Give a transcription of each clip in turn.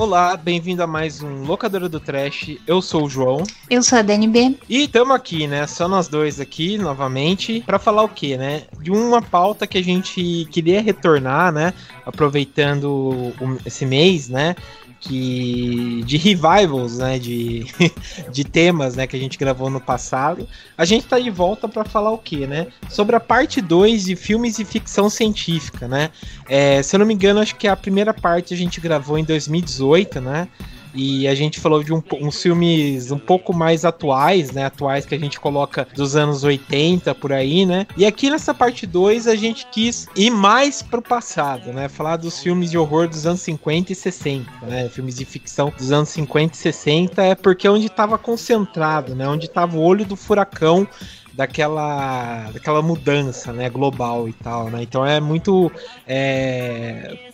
Olá, bem-vindo a mais um Locadora do Trash. Eu sou o João. Eu sou a DNB. E estamos aqui, né? Só nós dois aqui, novamente, para falar o quê, né? De uma pauta que a gente queria retornar, né? Aproveitando esse mês, né? Que de revivals, né, de, de temas, né, que a gente gravou no passado. A gente tá de volta para falar o quê, né? Sobre a parte 2 de filmes e ficção científica, né? É, se eu não me engano, acho que a primeira parte a gente gravou em 2018, né? E a gente falou de um, uns filmes um pouco mais atuais, né? Atuais que a gente coloca dos anos 80 por aí, né? E aqui nessa parte 2 a gente quis ir mais pro passado, né? Falar dos filmes de horror dos anos 50 e 60, né? Filmes de ficção dos anos 50 e 60 é porque é onde estava concentrado, né? Onde estava o olho do furacão daquela, daquela mudança, né, global e tal, né? Então é muito é,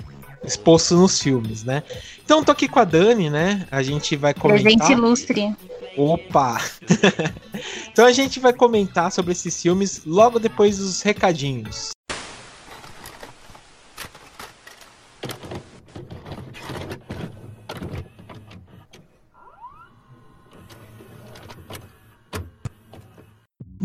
exposto nos filmes, né? Então tô aqui com a Dani, né? A gente vai comentar. Presente ilustre. Opa! então a gente vai comentar sobre esses filmes logo depois dos recadinhos.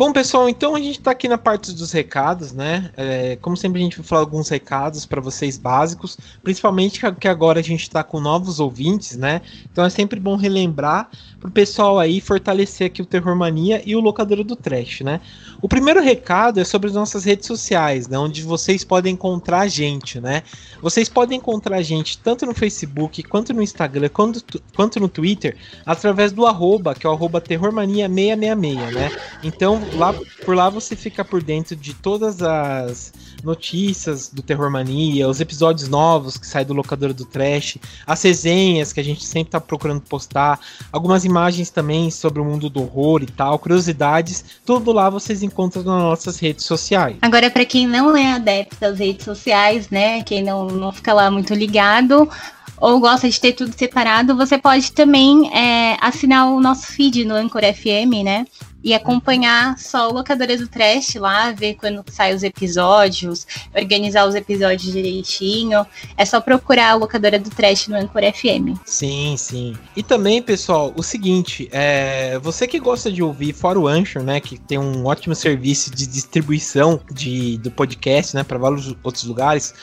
Bom, pessoal, então a gente está aqui na parte dos recados, né? É, como sempre, a gente vai falar alguns recados para vocês básicos, principalmente que agora a gente está com novos ouvintes, né? Então é sempre bom relembrar para o pessoal aí fortalecer aqui o Terror Mania e o Locadora do Trash, né? O primeiro recado é sobre as nossas redes sociais, né? Onde vocês podem encontrar a gente, né? Vocês podem encontrar a gente tanto no Facebook, quanto no Instagram, quanto, quanto no Twitter, através do arroba, que é o arroba Terrormania666, né? Então, lá, por lá você fica por dentro de todas as notícias do Terror Mania, os episódios novos que saem do locador do Trash, as resenhas que a gente sempre tá procurando postar, algumas imagens também sobre o mundo do horror e tal, curiosidades, tudo lá vocês encontram nas nossas redes sociais. Agora, para quem não é adepto das redes sociais, né, quem não, não fica lá muito ligado, ou gosta de ter tudo separado, você pode também é, assinar o nosso feed no Anchor FM, né? E acompanhar só o Locadora do Trash lá, ver quando saem os episódios, organizar os episódios direitinho. É só procurar a Locadora do Trash no Anchor FM. Sim, sim. E também, pessoal, o seguinte, é, você que gosta de ouvir fora o Anchor, né, que tem um ótimo serviço de distribuição de, do podcast, né, para vários outros lugares,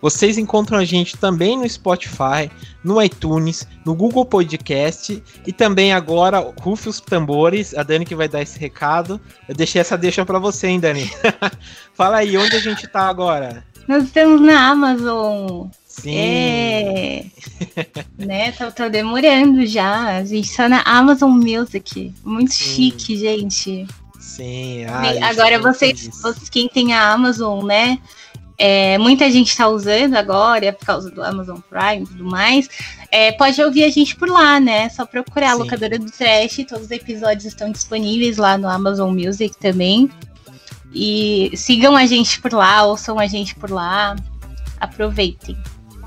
vocês encontram a gente também no Spotify, no iTunes, no Google Podcast e também agora, rufe os tambores, a Dani que vai dar esse recado. Eu deixei essa deixa para você, hein, Dani? Fala aí, onde a gente tá agora? Nós estamos na Amazon. Sim. É. né, tá, demorando já. A gente tá na Amazon Music. Muito Sim. chique, gente. Sim. Ah, Agora vocês, vocês, quem tem a Amazon, né? É, muita gente está usando agora por causa do Amazon Prime e tudo mais, é, pode ouvir a gente por lá, né? Só procurar Sim. a locadora do Trash, todos os episódios estão disponíveis lá no Amazon Music também. E sigam a gente por lá, ouçam a gente por lá, aproveitem.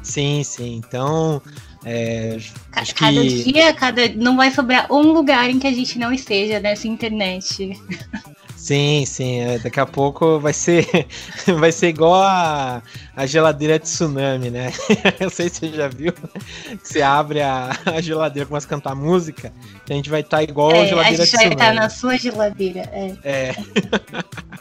Sim, sim. Então, é, acho cada que... dia, cada não vai sobrar um lugar em que a gente não esteja nessa internet. Sim, sim. É, daqui a pouco vai ser, vai ser igual a, a geladeira de tsunami, né? Eu sei se você já viu. Que você abre a, a geladeira, começa a cantar música, a gente vai estar tá igual é, a geladeira de tsunami. A gente vai estar tá na sua geladeira, é. É.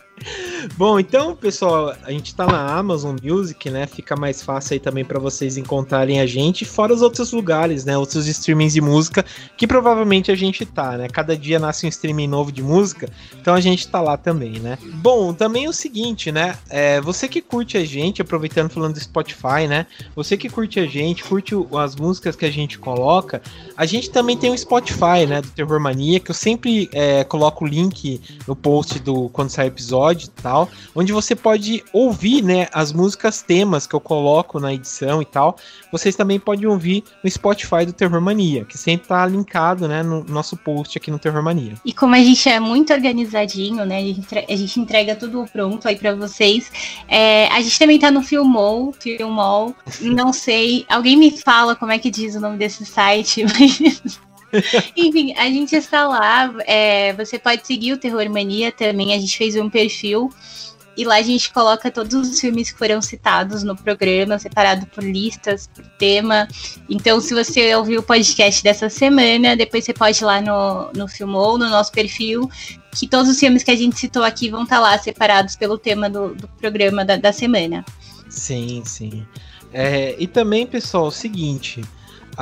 Bom, então, pessoal, a gente tá na Amazon Music, né? Fica mais fácil aí também para vocês encontrarem a gente, fora os outros lugares, né? Outros streamings de música que provavelmente a gente tá, né? Cada dia nasce um streaming novo de música, então a gente tá lá também, né? Bom, também o seguinte, né? É, você que curte a gente, aproveitando falando do Spotify, né? Você que curte a gente, curte as músicas que a gente coloca, a gente também tem o Spotify, né? Do Terror Mania, que eu sempre é, coloco o link no post do quando sai o episódio e tal onde você pode ouvir, né, as músicas temas que eu coloco na edição e tal. Vocês também podem ouvir no Spotify do Terror Mania, que sempre tá linkado, né, no nosso post aqui no Terror Mania. E como a gente é muito organizadinho, né, a gente entrega tudo pronto aí para vocês. É, a gente também tá no Filmou, Filmol, não sei, alguém me fala como é que diz o nome desse site, mas Enfim, a gente está lá. É, você pode seguir o Terror Mania também. A gente fez um perfil e lá a gente coloca todos os filmes que foram citados no programa, separado por listas, por tema. Então, se você ouviu o podcast dessa semana, depois você pode ir lá no, no Filmou, no nosso perfil, que todos os filmes que a gente citou aqui vão estar tá lá separados pelo tema do, do programa da, da semana. Sim, sim. É, e também, pessoal, é o seguinte.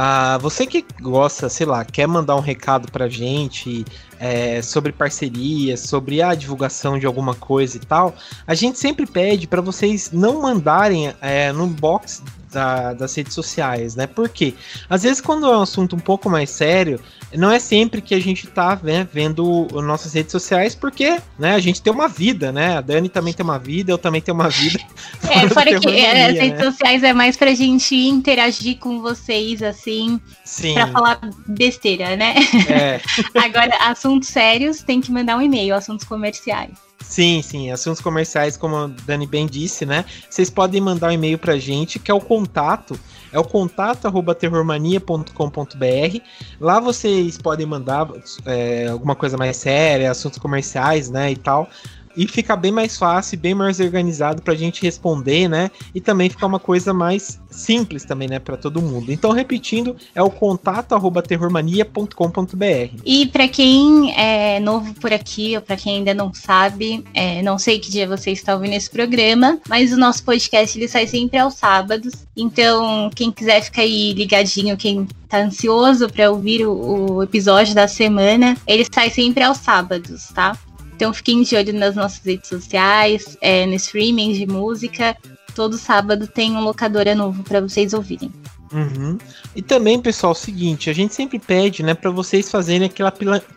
Ah, você que gosta, sei lá, quer mandar um recado pra gente é, sobre parcerias, sobre a divulgação de alguma coisa e tal, a gente sempre pede para vocês não mandarem é, no box da, das redes sociais, né? Porque às vezes quando é um assunto um pouco mais sério, não é sempre que a gente tá né, vendo nossas redes sociais, porque né, a gente tem uma vida, né? A Dani também tem uma vida, eu também tenho uma vida. É, fora que é, as redes né? sociais é mais pra gente interagir com vocês, assim, Sim. pra falar besteira, né? É. Agora, assuntos sérios tem que mandar um e-mail, assuntos comerciais. Sim, sim, assuntos comerciais, como a Dani bem disse, né? Vocês podem mandar um e-mail pra gente, que é o contato, é o contato arroba terrormania.com.br. Lá vocês podem mandar é, alguma coisa mais séria, assuntos comerciais, né, e tal e fica bem mais fácil, bem mais organizado para a gente responder, né? E também ficar uma coisa mais simples também, né, para todo mundo. Então, repetindo, é o contato@terrormania.com.br. E para quem é novo por aqui ou para quem ainda não sabe, é, não sei que dia você está ouvindo esse programa, mas o nosso podcast ele sai sempre aos sábados. Então, quem quiser ficar aí ligadinho, quem tá ansioso para ouvir o, o, episódio da semana, ele sai sempre aos sábados, tá? Então fiquem de olho nas nossas redes sociais, é, no streaming de música. Todo sábado tem um locadora novo para vocês ouvirem. Uhum. E também, pessoal, é o seguinte, a gente sempre pede, né, para vocês fazerem aquela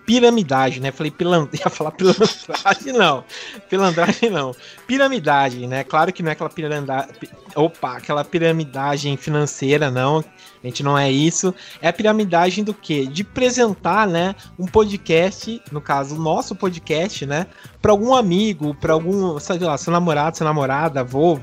piramidagem, né? Falei pilam, ia falar pilandragem não, pilandragem não, piramidagem, né? Claro que não é aquela piramidagem, opa, aquela piramidagem financeira, não. A gente não é isso. É a piramidagem do quê? De apresentar, né, um podcast, no caso, o nosso podcast, né, para algum amigo, para algum, sei lá, seu namorado, sua namorada, avô,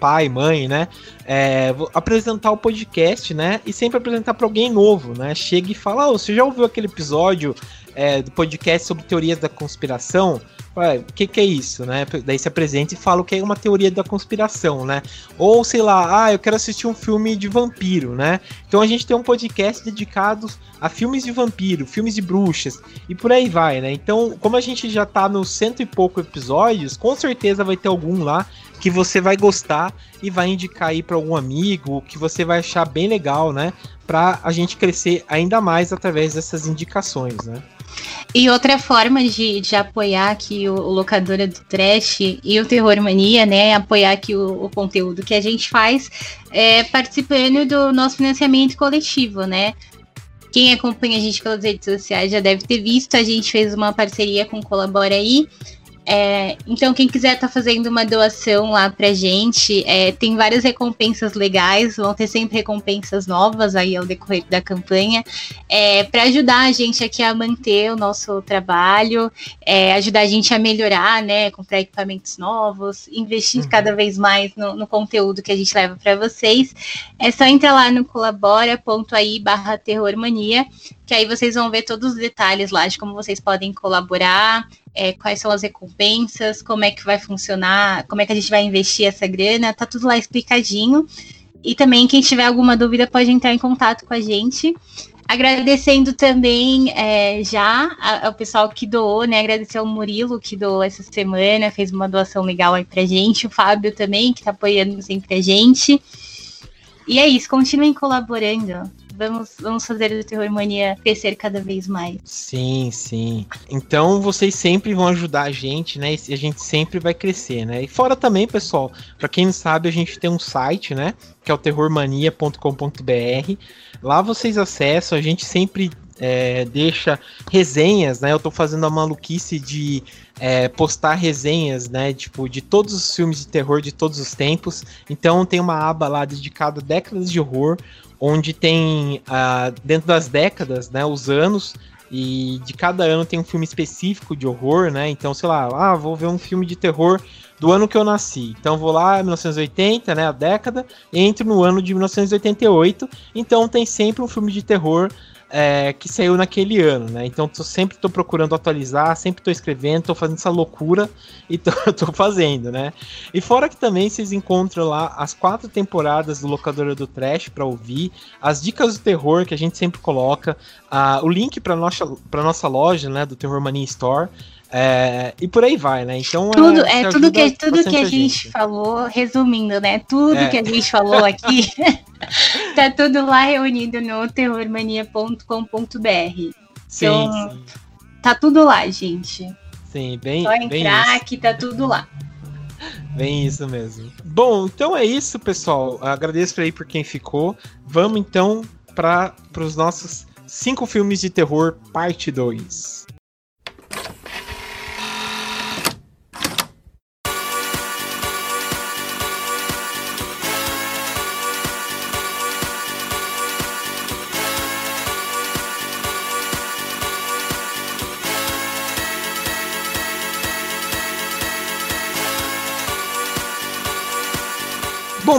pai, mãe, né? É, apresentar o podcast, né? E sempre apresentar para alguém novo, né? Chega e fala: oh, você já ouviu aquele episódio é, do podcast sobre teorias da conspiração? o que, que é isso, né? Daí se apresenta e fala o que é uma teoria da conspiração, né? Ou sei lá, ah, eu quero assistir um filme de vampiro, né? Então a gente tem um podcast dedicado a filmes de vampiro, filmes de bruxas e por aí vai, né? Então, como a gente já tá nos cento e pouco episódios, com certeza vai ter algum lá que você vai gostar e vai indicar aí para algum amigo, que você vai achar bem legal, né? Para a gente crescer ainda mais através dessas indicações, né? E outra forma de, de apoiar aqui o, o Locadora do Trash e o Terror Mania, né? Apoiar aqui o, o, conteúdo que a gente faz é participando do nosso financiamento coletivo, né? Quem acompanha a gente pelas redes sociais já deve ter visto, a gente fez uma parceria com o Colabora aí, é, então, quem quiser estar tá fazendo uma doação lá pra gente, é, tem várias recompensas legais, vão ter sempre recompensas novas aí ao decorrer da campanha, é, para ajudar a gente aqui a manter o nosso trabalho, é, ajudar a gente a melhorar, né, comprar equipamentos novos, investir uhum. cada vez mais no, no, conteúdo que a gente leva para vocês. É só entrar lá no colabora.ai barra terrormania, que aí vocês vão ver todos os detalhes lá de como vocês podem colaborar, é, quais são as recompensas, como é que vai funcionar, como é que a gente vai investir essa grana, tá tudo lá explicadinho. E também, quem tiver alguma dúvida, pode entrar em contato com a gente. Agradecendo também é, já ao pessoal que doou, né? Agradecer ao Murilo que doou essa semana, fez uma doação legal aí pra gente, o Fábio também, que tá apoiando sempre a gente. E é isso, continuem colaborando. Vamos, vamos fazer o Terror Mania crescer cada vez mais. Sim, sim. Então vocês sempre vão ajudar a gente, né? E a gente sempre vai crescer, né? E fora também, pessoal, para quem não sabe, a gente tem um site, né? Que é o terrormania.com.br. Lá vocês acessam, a gente sempre é, deixa resenhas, né? Eu tô fazendo a maluquice de é, postar resenhas, né? Tipo, de todos os filmes de terror de todos os tempos. Então tem uma aba lá dedicada a décadas de horror, onde tem uh, dentro das décadas, né, os anos e de cada ano tem um filme específico de horror, né? Então, sei lá, ah, vou ver um filme de terror do ano que eu nasci. Então vou lá 1980, né, a década, entro no ano de 1988. Então tem sempre um filme de terror é, que saiu naquele ano, né? Então tô, sempre tô procurando atualizar, sempre tô escrevendo, tô fazendo essa loucura e tô fazendo, né? E fora que também vocês encontram lá as quatro temporadas do Locadora do Trash para ouvir, as dicas do terror que a gente sempre coloca, uh, o link para nossa, pra nossa loja, né, do Terror Mania Store. É, e por aí vai, né? Então tudo é, é tudo que tudo que a gente, gente, falou, resumindo, né? Tudo é. que a gente falou aqui tá tudo lá reunido no terrormania.com.br. Então, sim. tá tudo lá, gente. Sim, bem. Só entrar bem que tá tudo lá. Bem isso mesmo. Bom, então é isso, pessoal. Agradeço aí por quem ficou. Vamos então para os nossos cinco filmes de terror, parte 2.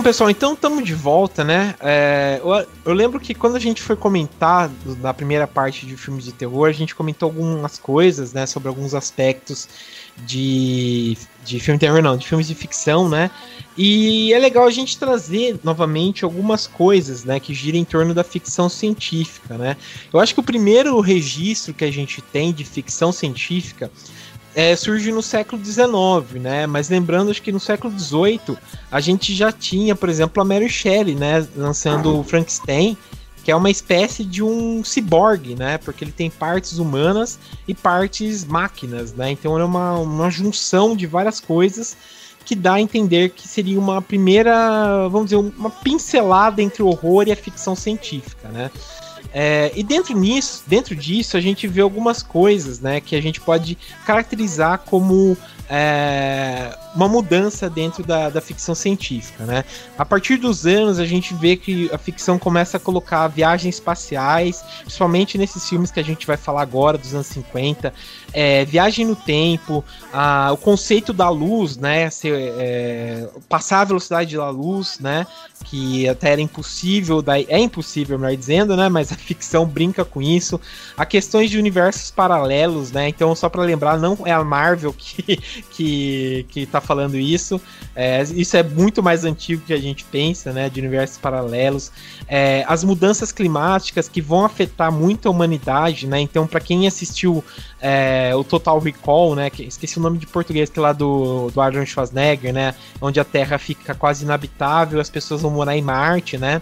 Pessoal, então estamos de volta, né? É, eu, eu, lembro que quando a gente foi comentar na primeira parte de filmes de terror, a gente comentou algumas coisas, né? Sobre alguns aspectos de, de filme de terror, não, de filmes de ficção, né? E é legal a gente trazer novamente algumas coisas, né? Que giram em torno da ficção científica, né? Eu acho que o primeiro registro que a gente tem de ficção científica é, surge no século XIX, né? Mas lembrando, acho que no século XVIII a gente já tinha, por exemplo, a Mary Shelley, né? Lançando o Frankenstein, que é uma espécie de um ciborgue, né? Porque ele tem partes humanas e partes máquinas, né? Então é uma, uma junção de várias coisas que dá a entender que seria uma primeira, vamos dizer, uma pincelada entre o horror e a ficção científica, né? É, e dentro nisso, dentro disso, a gente vê algumas coisas, né, que a gente pode caracterizar como é, uma mudança dentro da, da ficção científica, né? A partir dos anos a gente vê que a ficção começa a colocar viagens espaciais, principalmente nesses filmes que a gente vai falar agora dos anos 50, é, viagem no tempo, a, o conceito da luz, né? Ser, é, passar a velocidade da luz, né? Que até era impossível, daí, é impossível, melhor dizendo, né? Mas a ficção brinca com isso. A questões de universos paralelos, né? Então, só para lembrar, não é a Marvel que, que, que tá falando isso. É, isso é muito mais antigo que a gente pensa, né? De universos paralelos. É, as mudanças climáticas que vão afetar muito a humanidade, né? Então, para quem assistiu é, o Total Recall, né? Que, esqueci o nome de português que é lá do, do Arnold Schwarzenegger, né? Onde a Terra fica quase inabitável, as pessoas vão morar em Marte, né?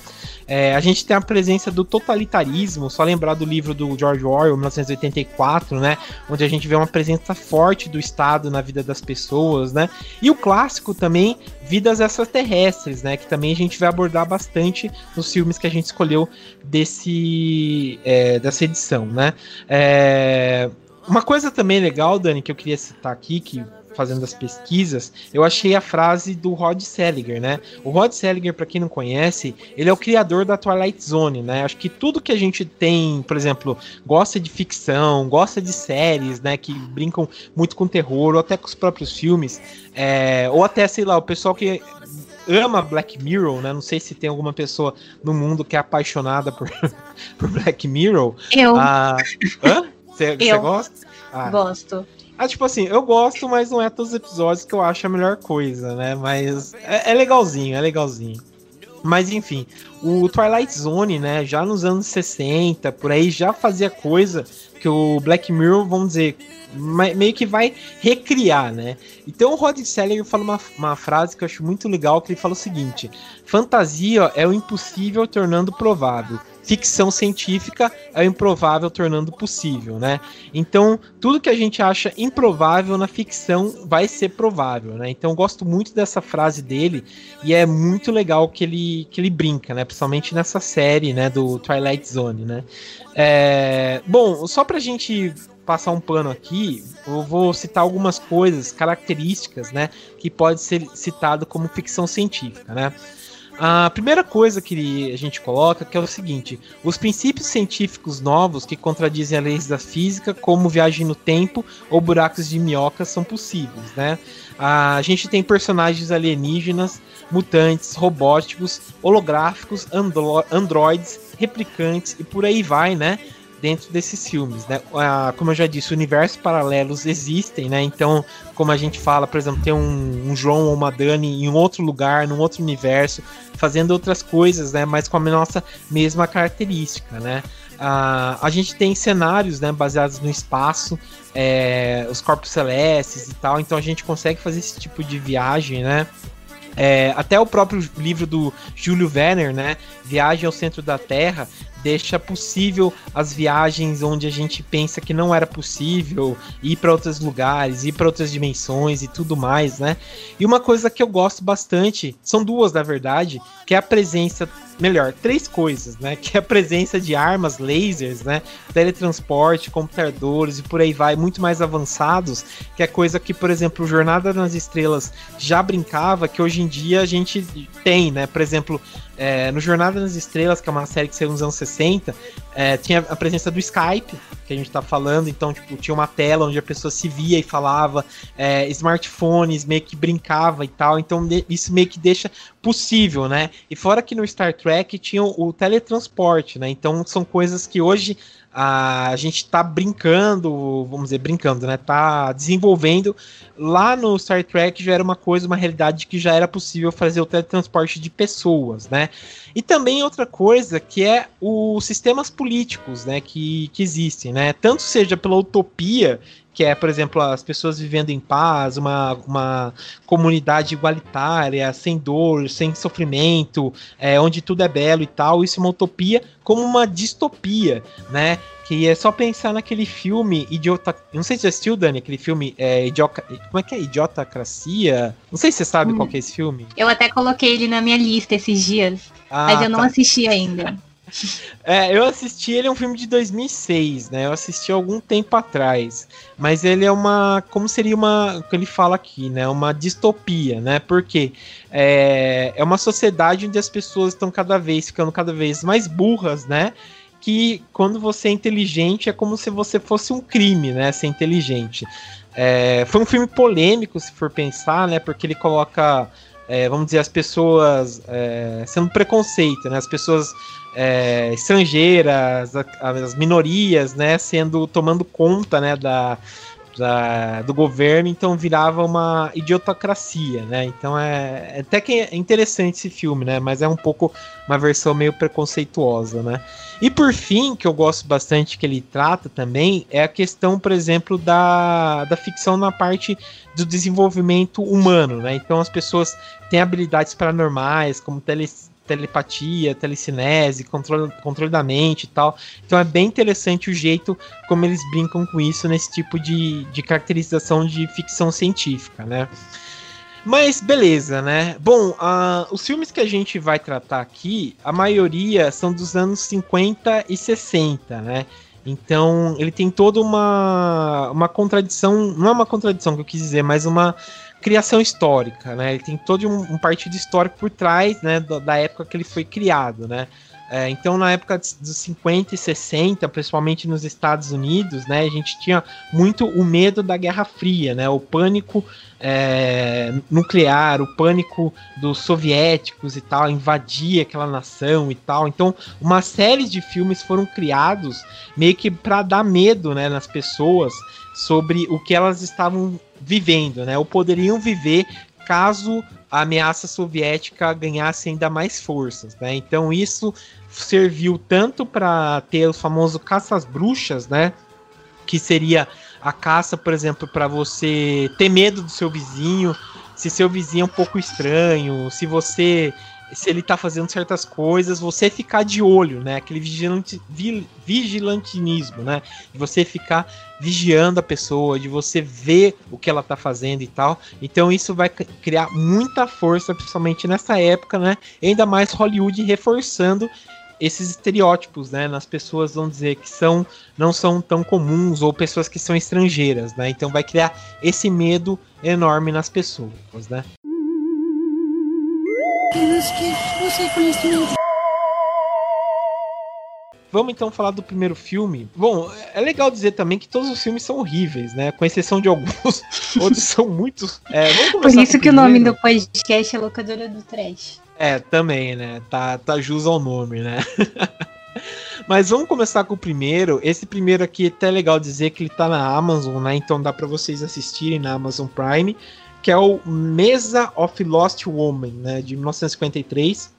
É, a gente tem a presença do totalitarismo, só lembrar do livro do George Orwell, 1984, né? Onde a gente vê uma presença forte do Estado na vida das pessoas, né? E o clássico também, vidas extraterrestres, né? Que também a gente vai abordar bastante nos filmes que a gente escolheu desse, é, dessa edição, né? É, uma coisa também legal, Dani, que eu queria citar aqui, que fazendo as pesquisas, eu achei a frase do Rod Seliger, né? O Rod Seliger, para quem não conhece, ele é o criador da Twilight Zone, né? Acho que tudo que a gente tem, por exemplo, gosta de ficção, gosta de séries, né, que brincam muito com terror, ou até com os próprios filmes, é, ou até, sei lá, o pessoal que ama Black Mirror, né? Não sei se tem alguma pessoa no mundo que é apaixonada por, por Black Mirror. Eu. Ah, hã? Você gosta? Ah. Gosto. Ah, tipo assim, eu gosto, mas não é todos os episódios que eu acho a melhor coisa, né? Mas é, é legalzinho, é legalzinho. Mas enfim, o Twilight Zone, né, já nos anos 60, por aí, já fazia coisa que o Black Mirror, vamos dizer, meio que vai recriar, né? Então o Rod Serling fala uma, uma frase que eu acho muito legal, que ele fala o seguinte: fantasia é o impossível tornando provável ficção científica é o improvável tornando possível, né? Então, tudo que a gente acha improvável na ficção vai ser provável, né? Então, eu gosto muito dessa frase dele e é muito legal que ele, que ele brinca, né? Principalmente nessa série, né, do Twilight Zone, né? É... Bom, só pra gente passar um pano aqui, eu vou citar algumas coisas, características, né, que pode ser citado como ficção científica, né? A primeira coisa que a gente coloca que é o seguinte: os princípios científicos novos que contradizem as leis da física, como viagem no tempo ou buracos de minhoca, são possíveis, né? A gente tem personagens alienígenas, mutantes, robóticos, holográficos, andro androides, replicantes e por aí vai, né? dentro desses filmes, né? Ah, como eu já disse, universos paralelos existem, né? Então, como a gente fala, por exemplo, tem um, um João ou uma Dani em outro lugar, num outro universo, fazendo outras coisas, né? Mas com a nossa mesma característica, né? Uh, a gente tem cenários né, baseados no espaço, é, os corpos celestes e tal, então a gente consegue fazer esse tipo de viagem, né? É, até o próprio livro do Júlio Werner, né? Viagem ao Centro da Terra, deixa possível as viagens onde a gente pensa que não era possível, ir para outros lugares, ir para outras dimensões e tudo mais, né? E uma coisa que eu gosto bastante, são duas na verdade, que é a presença melhor, três coisas, né? Que é a presença de armas, lasers, né? Teletransporte, computadores e por aí vai, muito mais avançados, que é coisa que, por exemplo, Jornada nas Estrelas já brincava, que hoje em dia a gente tem, né? Por exemplo, é, no Jornada nas Estrelas, que é uma série que saiu nos anos 60, é, tinha a presença do Skype, que a gente tá falando, então, tipo, tinha uma tela onde a pessoa se via e falava, é, smartphones meio que brincava e tal, então isso meio que deixa possível, né? E fora que no Star Trek tinha o, teletransporte, né? Então são coisas que hoje a gente tá brincando, vamos dizer, brincando, né? Tá desenvolvendo. Lá no Star Trek já era uma coisa, uma realidade que já era possível fazer o teletransporte de pessoas, né? E também outra coisa que é os sistemas políticos, né, que, que existem, né? Tanto seja pela utopia que é, por exemplo, as pessoas vivendo em paz, uma, uma comunidade igualitária, sem dor, sem sofrimento, é, onde tudo é belo e tal. Isso é uma utopia como uma distopia, né? Que é só pensar naquele filme Idiota. Não sei se você assistiu, Dani, aquele filme é, Idiota... Como é que é? Idiotacracia? Não sei se você sabe hum. qual é esse filme. Eu até coloquei ele na minha lista esses dias, ah, mas eu não tá. assisti ainda. É, eu assisti, ele é um filme de 2006, né? Eu assisti algum tempo atrás. Mas ele é uma. Como seria uma. O que ele fala aqui, né? Uma distopia, né? Porque é, é uma sociedade onde as pessoas estão cada vez ficando cada vez mais burras, né? Que quando você é inteligente é como se você fosse um crime, né? Ser inteligente. É, foi um filme polêmico, se for pensar, né? Porque ele coloca. É, vamos dizer, as pessoas é, sendo preconceito, né? As pessoas é, estrangeiras, as minorias, né, sendo tomando conta, né, da, da, do governo, então virava uma idiotocracia, né? Então é, é, até que é interessante esse filme, né? Mas é um pouco uma versão meio preconceituosa, né? E por fim, que eu gosto bastante que ele trata também, é a questão, por exemplo, da, da ficção na parte do desenvolvimento humano, né? Então as pessoas têm habilidades paranormais, como tele, telepatia, telecinese, controle, controle da mente e tal. Então é bem interessante o jeito como eles brincam com isso nesse tipo de, de caracterização de ficção científica, né? Mas beleza, né? Bom, uh, os filmes que a gente vai tratar aqui, a maioria são dos anos 50 e 60, né? Então ele tem toda uma, uma contradição, não é uma contradição que eu quis dizer, mas uma criação histórica, né? Ele tem todo um, um partido histórico por trás, né, da, da época que ele foi criado, né? É, então, na época dos 50 e 60, principalmente nos Estados Unidos, né, a gente tinha muito o medo da Guerra Fria, né, o pânico é, nuclear, o pânico dos soviéticos e tal, invadir aquela nação e tal. Então, uma série de filmes foram criados meio que para dar medo né, nas pessoas sobre o que elas estavam vivendo, né, ou poderiam viver caso a ameaça soviética ganhasse ainda mais forças, né? Então isso serviu tanto para ter os famosos caças bruxas, né? Que seria a caça, por exemplo, para você ter medo do seu vizinho, se seu vizinho é um pouco estranho, se você se ele tá fazendo certas coisas, você ficar de olho, né? Aquele vigilante, vi, vigilantinismo, né? De você ficar vigiando a pessoa, de você ver o que ela tá fazendo e tal. Então isso vai criar muita força, principalmente nessa época, né? E ainda mais Hollywood reforçando esses estereótipos, né, nas pessoas vão dizer que são não são tão comuns ou pessoas que são estrangeiras, né? Então vai criar esse medo enorme nas pessoas, né? Vamos então falar do primeiro filme. Bom, é legal dizer também que todos os filmes são horríveis, né? Com exceção de alguns, outros são muitos. É, Por isso que o nome do podcast é Locadora do Trash. É, também, né? Tá, tá jus ao nome, né? Mas vamos começar com o primeiro. Esse primeiro aqui é até legal dizer que ele tá na Amazon, né? Então dá para vocês assistirem na Amazon Prime, que é o Mesa of Lost Woman, né? De 1953.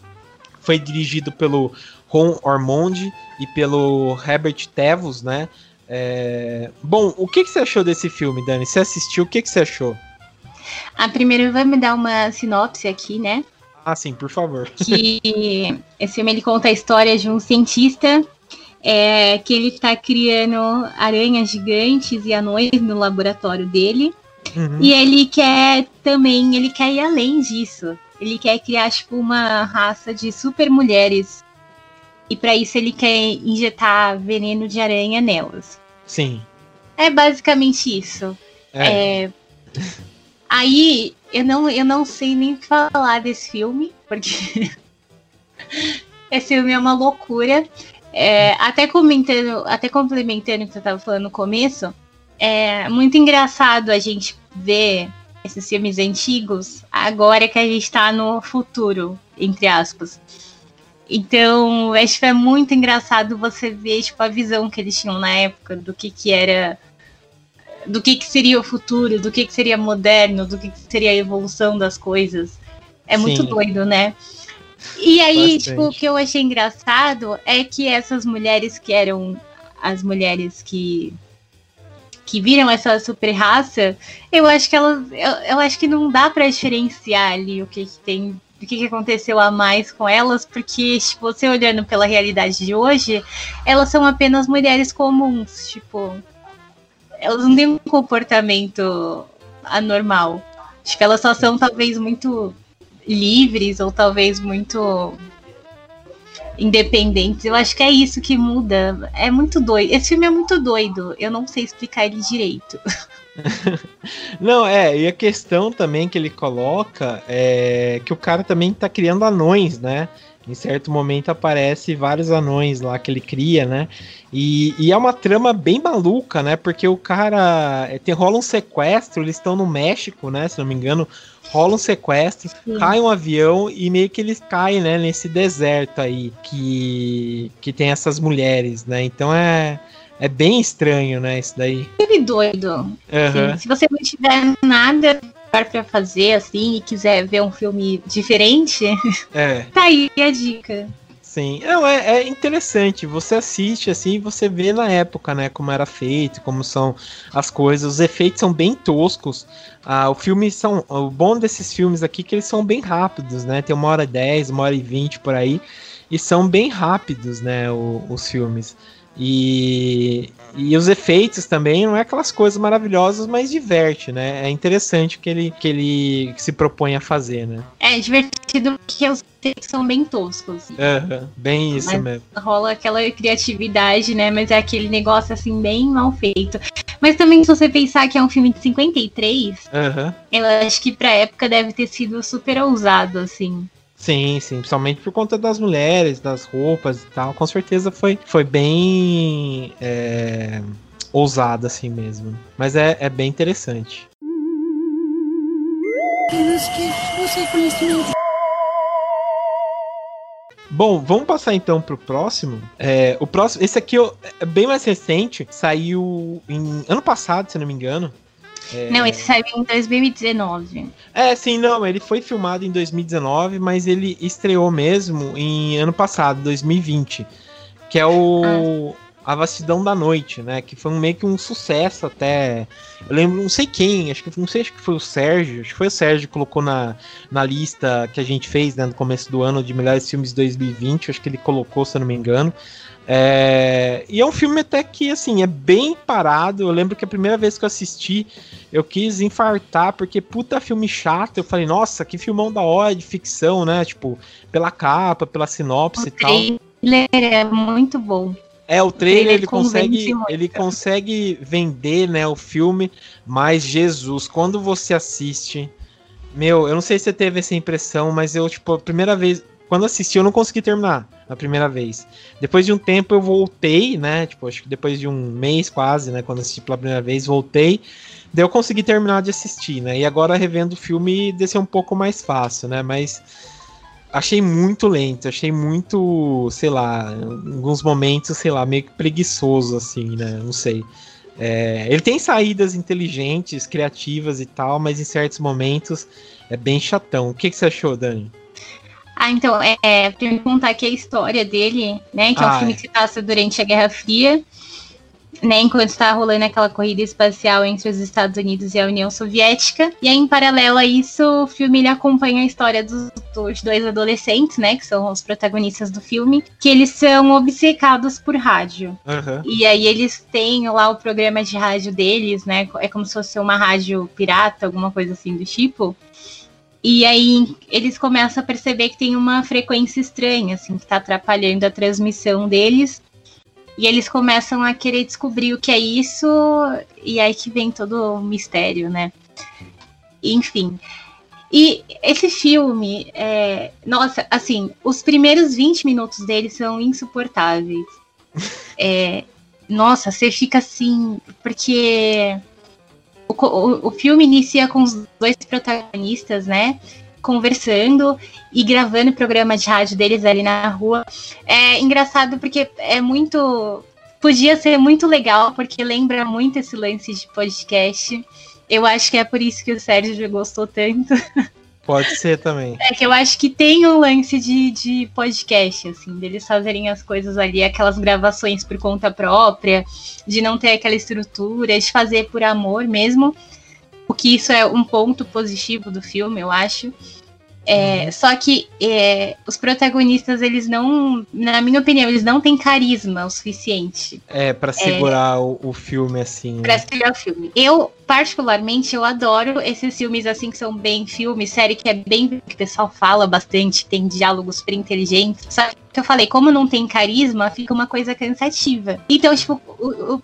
Foi dirigido pelo Ron Ormond e pelo Herbert Tevos, né? É... Bom, o que, que você achou desse filme, Dani? Você assistiu? O que, que você achou? A primeira vai me dar uma sinopse aqui, né? Ah, sim, por favor. Que esse filme ele conta a história de um cientista é, que ele está criando aranhas gigantes e anões no laboratório dele. Uhum. E ele quer também, ele quer ir além disso. Ele quer criar tipo uma raça de super mulheres. E para isso ele quer injetar veneno de aranha nelas. Sim. É basicamente isso. É. é... Aí eu não, eu não sei nem falar desse filme, porque esse filme é uma loucura. É, até comentando, até complementando o que você estava falando no começo, é muito engraçado a gente ver esses filmes antigos agora que a gente está no futuro, entre aspas. Então, acho que é muito engraçado você ver tipo, a visão que eles tinham na época do que, que era do que, que seria o futuro, do que, que seria moderno, do que, que seria a evolução das coisas. É Sim. muito doido, né? E aí, Bastante. tipo, o que eu achei engraçado é que essas mulheres que eram as mulheres que que viram essa super raça, eu acho que elas, eu, eu acho que não dá para diferenciar ali o que, que tem, o que, que aconteceu a mais com elas, porque tipo, você olhando pela realidade de hoje, elas são apenas mulheres comuns, tipo, elas não têm um comportamento anormal. Que elas só são talvez muito livres ou talvez muito independentes. Eu acho que é isso que muda. É muito doido. Esse filme é muito doido. Eu não sei explicar ele direito. não, é, e a questão também que ele coloca é que o cara também tá criando anões, né? Em certo momento aparece vários anões lá que ele cria, né? E, e é uma trama bem maluca, né? Porque o cara. É, tem, rola um sequestro, eles estão no México, né? Se não me engano, rola um sequestro, Sim. cai um avião e meio que eles caem, né? Nesse deserto aí que, que tem essas mulheres, né? Então é. É bem estranho, né? Isso daí. Ele doido. Uhum. Se você não tiver nada para fazer assim e quiser ver um filme diferente, é. tá aí a dica. Sim, Não, é, é, interessante. Você assiste assim, você vê na época, né, como era feito, como são as coisas. Os efeitos são bem toscos. Ah, o filme são, o bom desses filmes aqui é que eles são bem rápidos, né? Tem uma hora e dez, uma hora e vinte por aí, e são bem rápidos, né, o, os filmes. E, e os efeitos também não é aquelas coisas maravilhosas, mas diverte, né? É interessante que ele, que ele se propõe a fazer, né? É divertido porque os efeitos são bem toscos. Uhum, bem isso mas mesmo. Rola aquela criatividade, né? Mas é aquele negócio assim, bem mal feito. Mas também, se você pensar que é um filme de 53, uhum. eu acho que pra época deve ter sido super ousado, assim. Sim, sim, principalmente por conta das mulheres, das roupas e tal. Com certeza foi, foi bem é, ousada assim mesmo. Mas é, é bem interessante. Bom, vamos passar então pro próximo. É, o próximo, esse aqui é bem mais recente, saiu em ano passado, se não me engano. É... Não, esse saiu em 2019. É, sim, não, ele foi filmado em 2019, mas ele estreou mesmo em ano passado, 2020, que é o ah. A Vastidão da Noite, né, que foi um, meio que um sucesso até. Eu lembro, não sei quem, acho que não sei, acho que foi o Sérgio, acho que foi o Sérgio que colocou na, na lista que a gente fez, né, no começo do ano de melhores filmes de 2020, acho que ele colocou, se eu não me engano. É, e é um filme até que, assim, é bem parado. Eu lembro que a primeira vez que eu assisti, eu quis infartar, porque puta filme chato. Eu falei, nossa, que filmão da hora de ficção, né? Tipo, pela capa, pela sinopse o e tal. O trailer é muito bom. É, o trailer, o trailer ele consegue, ele consegue vender, né, o filme, mas Jesus, quando você assiste, meu, eu não sei se você teve essa impressão, mas eu, tipo, a primeira vez, quando assisti, eu não consegui terminar a primeira vez. Depois de um tempo eu voltei, né? Tipo, acho que depois de um mês quase, né? Quando assisti pela primeira vez, voltei. Daí eu consegui terminar de assistir, né? E agora revendo o filme, desceu um pouco mais fácil, né? Mas Achei muito lento, achei muito, sei lá, em alguns momentos, sei lá, meio que preguiçoso, assim, né? Não sei. É, ele tem saídas inteligentes, criativas e tal, mas em certos momentos é bem chatão. O que, que você achou, Dani? Ah, então, é, é pra me contar aqui a história dele, né? Que é um filme é. que se passa durante a Guerra Fria né, enquanto está rolando aquela corrida espacial entre os Estados Unidos e a União Soviética. E aí, em paralelo a isso, o filme ele acompanha a história dos, dos dois adolescentes, né, que são os protagonistas do filme, que eles são obcecados por rádio. Uhum. E aí eles têm lá o programa de rádio deles, né, é como se fosse uma rádio pirata, alguma coisa assim do tipo. E aí eles começam a perceber que tem uma frequência estranha, assim, que está atrapalhando a transmissão deles. E eles começam a querer descobrir o que é isso, e aí que vem todo o mistério, né? Enfim. E esse filme, é, nossa, assim, os primeiros 20 minutos dele são insuportáveis. É, nossa, você fica assim, porque o, o, o filme inicia com os dois protagonistas, né? conversando e gravando o programa de rádio deles ali na rua. É engraçado porque é muito. Podia ser muito legal, porque lembra muito esse lance de podcast. Eu acho que é por isso que o Sérgio gostou tanto. Pode ser também. É que eu acho que tem um lance de, de podcast, assim, deles fazerem as coisas ali, aquelas gravações por conta própria, de não ter aquela estrutura, de fazer por amor mesmo. O que isso é um ponto positivo do filme, eu acho. É, uhum. Só que é, os protagonistas, eles não, na minha opinião, eles não têm carisma o suficiente. É, para segurar é, o, o, filme assim. Pra né? segurar o filme. Eu, particularmente, eu adoro esses filmes assim que são bem filmes, série que é bem. que o pessoal fala bastante, tem diálogos super inteligentes. Só que eu falei, como não tem carisma, fica uma coisa cansativa. Então, tipo, o, o,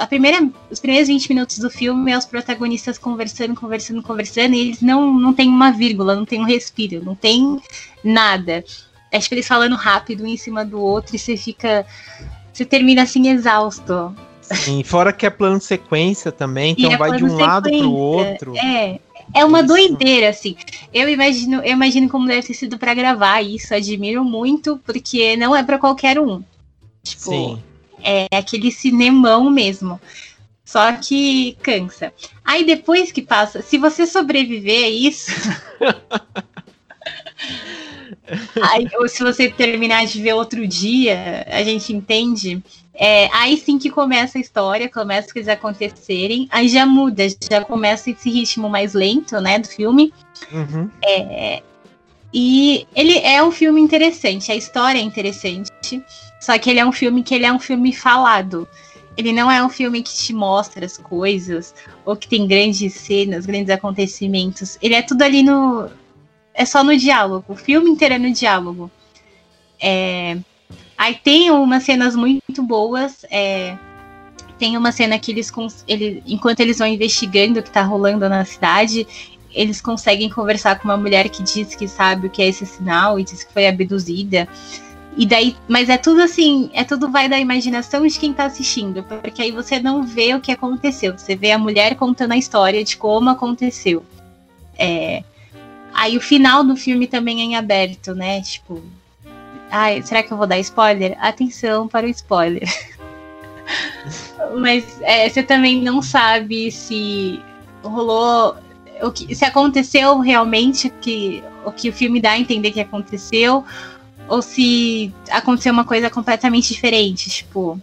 a primeira, os primeiros 20 minutos do filme é os protagonistas conversando, conversando, conversando, e eles não, não tem uma vírgula, não tem um respiro, não tem nada. Acho que eles falando rápido um em cima do outro e você fica. Você termina assim exausto. Sim, fora que é plano sequência também, então é vai de um sequência. lado pro outro. É, é uma isso. doideira, assim. Eu imagino, eu imagino como deve ter sido para gravar isso. Admiro muito, porque não é para qualquer um. Tipo, Sim. é aquele cinemão mesmo. Só que cansa. Aí depois que passa, se você sobreviver a isso. aí, ou se você terminar de ver outro dia, a gente entende. É, aí sim que começa a história, começa as coisas acontecerem, aí já muda, já começa esse ritmo mais lento, né, do filme. Uhum. É, e ele é um filme interessante, a história é interessante, só que ele é um filme que ele é um filme falado. Ele não é um filme que te mostra as coisas, ou que tem grandes cenas, grandes acontecimentos. Ele é tudo ali no. É só no diálogo. O filme inteiro é no diálogo. É, Aí tem umas cenas muito boas. É, tem uma cena que eles, ele, enquanto eles vão investigando o que tá rolando na cidade, eles conseguem conversar com uma mulher que diz que sabe o que é esse sinal e diz que foi abduzida. E daí, mas é tudo assim, é tudo vai da imaginação de quem tá assistindo, porque aí você não vê o que aconteceu, você vê a mulher contando a história de como aconteceu. É, aí o final do filme também é em aberto, né? Tipo, Ai, será que eu vou dar spoiler? Atenção para o spoiler. Mas é, você também não sabe se rolou. O que, se aconteceu realmente que, o que o filme dá a entender que aconteceu, ou se aconteceu uma coisa completamente diferente, tipo.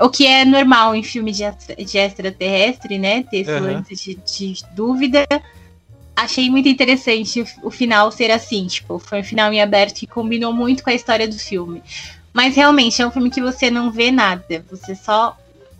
O que é normal em filme de, de extraterrestre, né? Ter esse uhum. lance de, de dúvida achei muito interessante o final ser assim, tipo, foi um final em aberto e combinou muito com a história do filme. Mas realmente é um filme que você não vê nada, você só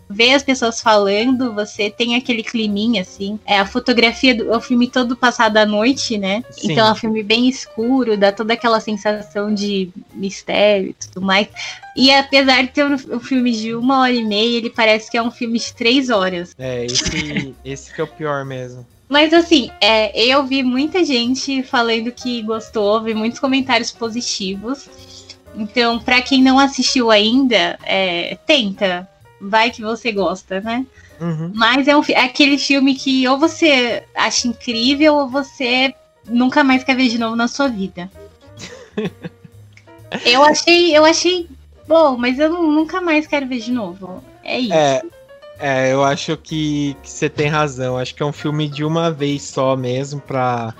vê as pessoas falando, você tem aquele climinha assim. É a fotografia do é o filme todo passado à noite, né? Sim. Então é um filme bem escuro, dá toda aquela sensação de mistério e tudo mais. E apesar de ter um, um, filme de uma hora e meia, ele parece que é um filme de três horas. É, esse, esse que é o pior mesmo. Mas assim, é, eu vi muita gente falando que gostou, vi muitos comentários positivos. Então, para quem não assistiu ainda, é, tenta. Vai que você gosta, né? Uhum. Mas é, um, é aquele filme que ou você acha incrível ou você nunca mais quer ver de novo na sua vida. eu achei, eu achei bom, mas eu nunca mais quero ver de novo. É isso. É, é eu acho que, você tem razão. Acho que é um filme de uma vez só mesmo pra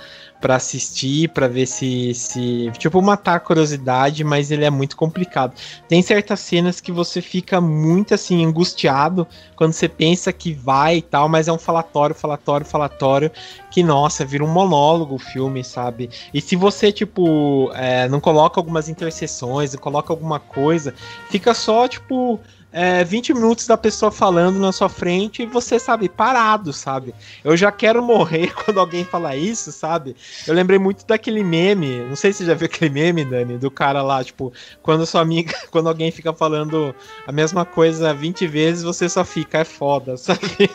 para assistir, para ver se, se. Tipo, matar a curiosidade, mas ele é muito complicado. Tem certas cenas que você fica muito assim, angustiado quando você pensa que vai e tal, mas é um falatório, falatório, falatório, que, nossa, vira um monólogo o filme, sabe? E se você, tipo, é, não coloca algumas interseções, não coloca alguma coisa, fica só, tipo é, 20 minutos da pessoa falando na sua frente e você, sabe, parado, sabe? Eu já quero morrer quando alguém fala isso, sabe? Eu lembrei muito daquele meme, não sei se você já viu aquele meme, Dani, do cara lá, tipo, quando sua amiga, quando alguém fica falando a mesma coisa 20 vezes, você só fica, é foda, sabe?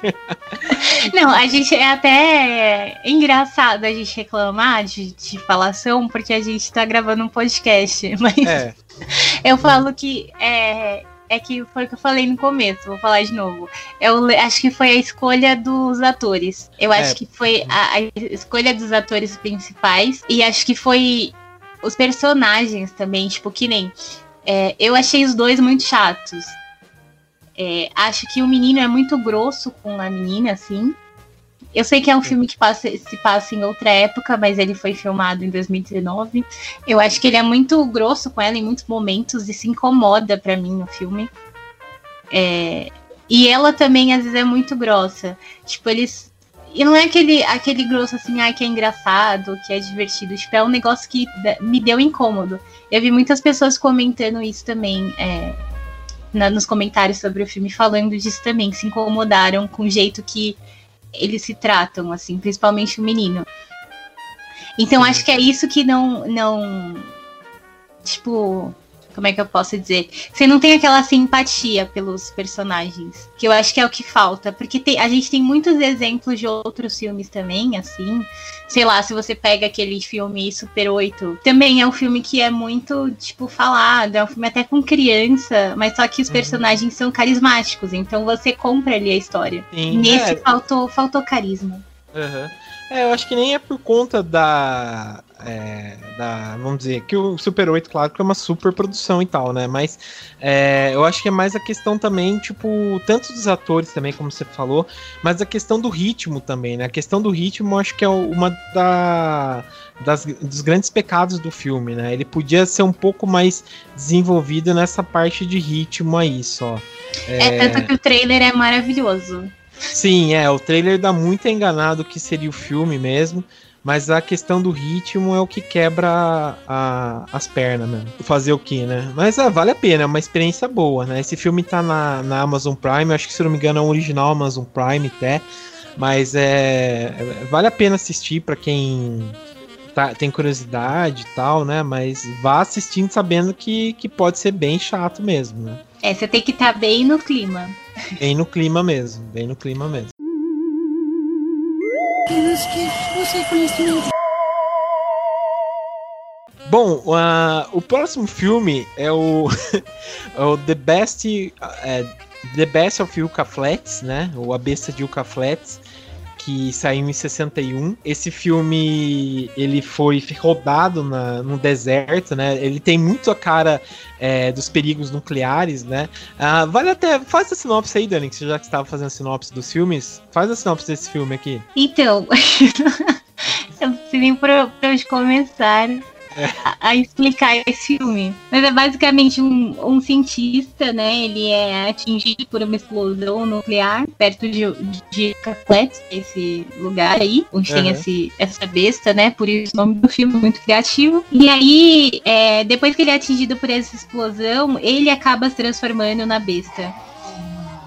Não, a gente é até engraçado a gente reclamar de, de falação, porque a gente tá gravando um podcast, mas é. eu falo que é, é que foi o que eu falei no começo, vou falar de novo. Eu acho que foi a escolha dos atores. Eu acho é. que foi a, a, escolha dos atores principais. E acho que foi os personagens também, tipo, que nem. É, eu achei os dois muito chatos. É, acho que o menino é muito grosso com a menina, assim. Eu sei que é um filme que passa, se passa em outra época, mas ele foi filmado em 2019. Eu acho que ele é muito grosso com ela em muitos momentos e se incomoda para mim no filme. É... E ela também, às vezes, é muito grossa. Tipo, eles. E não é aquele, aquele grosso assim, ah, que é engraçado, que é divertido. Tipo, é um negócio que me deu incômodo. Eu vi muitas pessoas comentando isso também. É... Na, nos comentários sobre o filme, falando disso também, se incomodaram com o jeito que eles se tratam, assim, principalmente o menino. Então acho que é isso que não. não tipo, como é que eu posso dizer? Você não tem aquela simpatia pelos personagens, que eu acho que é o que falta, porque tem, a gente tem muitos exemplos de outros filmes também, assim. Sei lá, se você pega aquele filme Super 8, também é um filme que é muito, tipo, falado, é um filme até com criança, mas só que os uhum. personagens são carismáticos, então você compra ali a história. Sim, Nesse é. faltou, faltou carisma. Uhum. É, eu acho que nem é por conta da. É, da vamos dizer, que o Super 8, claro, que é uma super produção e tal, né? Mas é, eu acho que é mais a questão também, tipo, tanto dos atores também, como você falou, mas a questão do ritmo também, né? A questão do ritmo eu acho que é uma da, das, dos grandes pecados do filme, né? Ele podia ser um pouco mais desenvolvido nessa parte de ritmo aí só. É, é tanto que o trailer é maravilhoso. Sim, é, o trailer dá muito enganado que seria o filme mesmo, mas a questão do ritmo é o que quebra a, a, as pernas, né? Fazer o que, né? Mas é, vale a pena, é uma experiência boa, né? Esse filme tá na, na Amazon Prime, acho que se não me engano é um original Amazon Prime até, mas é, é vale a pena assistir para quem tá, tem curiosidade e tal, né? Mas vá assistindo sabendo que, que pode ser bem chato mesmo, né? É, você tem que estar tá bem no clima. Bem no clima mesmo, bem no clima mesmo. Bom, uh, o próximo filme é o, é o The Best é, The Best of Yucca Flats, né? O A Besta de Yucca Flats, que saiu em 61. Esse filme ele foi rodado na, no deserto, né? Ele tem muito a cara é, dos perigos nucleares, né? Ah, vale até. Faz a sinopse aí, Dani, que você já estava fazendo a sinopse dos filmes. Faz a sinopse desse filme aqui. Então, eu preciso para eu começar a, a, explicar esse filme. Mas é basicamente um, um cientista, né? Ele é atingido por uma explosão nuclear perto de, de Caclet, esse lugar aí, onde uhum. tem esse, essa besta, né? Por isso o nome do filme é muito criativo. E aí, é, depois que ele é atingido por essa explosão, ele acaba se transformando na besta.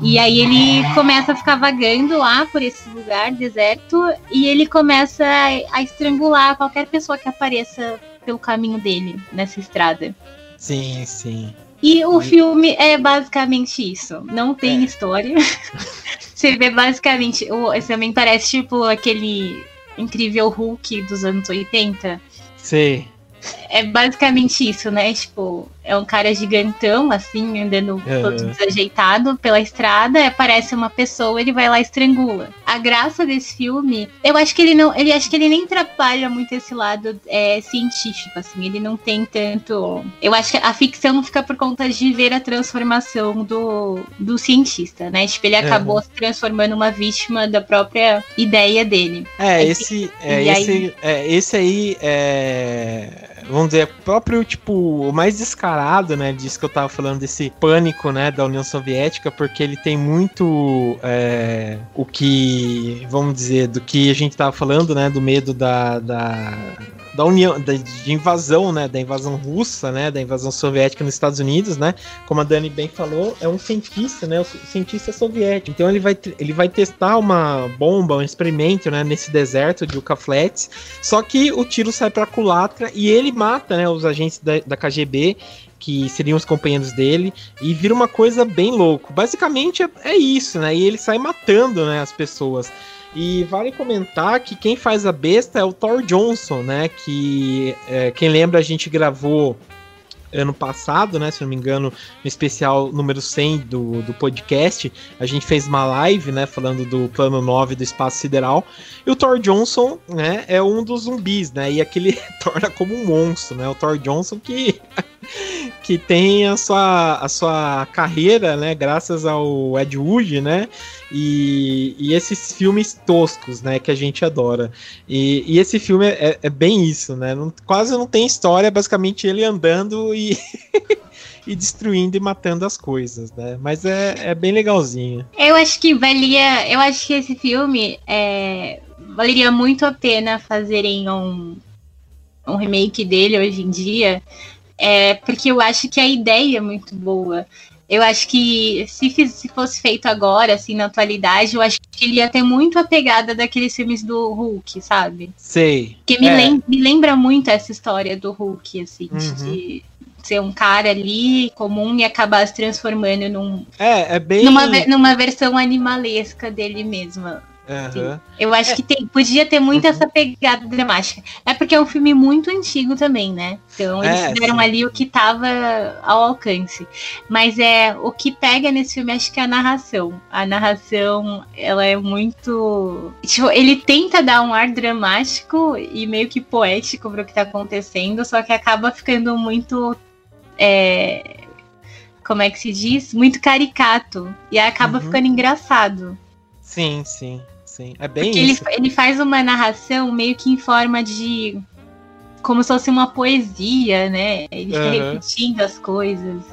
E aí ele começa a ficar vagando lá por esse lugar deserto e ele começa a estrangular qualquer pessoa que apareça pelo caminho dele nessa estrada. Sim, sim. E o e... filme é basicamente isso. Não tem é. história. Você vê basicamente. Esse também parece tipo aquele incrível Hulk dos anos 80. Sim. É basicamente isso, né? Tipo, é um cara gigantão, assim, andando uhum. todo desajeitado pela estrada, aparece uma pessoa, ele vai lá e estrangula. A graça desse filme, eu acho que ele não, ele acho que ele nem trabalha muito esse lado é, científico, assim, ele não tem tanto. Eu acho que a ficção não fica por conta de ver a transformação do, do cientista, né? Tipo, ele acabou uhum. se transformando uma vítima da própria ideia dele. É, esse, é, esse, aí... é, esse aí é vamos dizer, próprio, tipo, o mais descarado, né, disso que eu tava falando, desse pânico, né, da União Soviética, porque ele tem muito é, o que, vamos dizer, do que a gente tava falando, né, do medo da, da da união da, de invasão, né, da invasão russa, né, da invasão soviética nos Estados Unidos, né, como a Dani bem falou, é um cientista, né, o cientista soviético. Então ele vai ele vai testar uma bomba, um experimento, né, nesse deserto de Yucca Flats. Só que o tiro sai para culatra e ele mata, né, os agentes da, da KGB que seriam os companheiros dele, e vira uma coisa bem louco. Basicamente é, é, isso, né? E ele sai matando né, as pessoas. E vale comentar que quem faz a besta é o Thor Johnson, né? Que é, quem lembra a gente gravou ano passado, né? Se não me engano, no especial número 100 do, do podcast, a gente fez uma live, né? Falando do plano 9 do espaço sideral. E o Thor Johnson, né? É um dos zumbis, né? E aquele torna como um monstro, né? O Thor Johnson que que tem a sua, a sua carreira, né, graças ao Ed Wood, né, e, e esses filmes toscos, né, que a gente adora. E, e esse filme é, é, bem isso, né, não, quase não tem história, basicamente ele andando e... e destruindo e matando as coisas, né? Mas é, é bem legalzinho. Eu acho que valia. Eu acho que esse filme é, valeria muito a pena fazerem um, um remake dele hoje em dia. É, porque eu acho que a ideia é muito boa. Eu acho que se, se fosse feito agora, assim, na atualidade, eu acho que ele ia ter muito a pegada daqueles filmes do Hulk, sabe? Sei. Que me, é. lem me lembra muito essa história do Hulk, assim, uhum. de ser um cara ali comum e acabar se transformando num. É, é bem. Numa, numa versão animalesca dele mesma. Uhum. Eu acho é. que tem, podia ter muito uhum. essa pegada dramática. É porque é um filme muito antigo também, né? Então eles é, fizeram sim. ali o que estava ao alcance. Mas é o que pega nesse filme, acho que é a narração. A narração, ela é muito. Tipo, ele tenta dar um ar dramático e meio que poético para o que está acontecendo, só que acaba ficando muito. É, como é que se diz? Muito caricato. E acaba uhum. ficando engraçado. Sim, sim sim. É bem Porque isso. Ele, ele faz uma narração meio que em forma de. Como se fosse uma poesia, né? Ele fica uhum. repetindo as coisas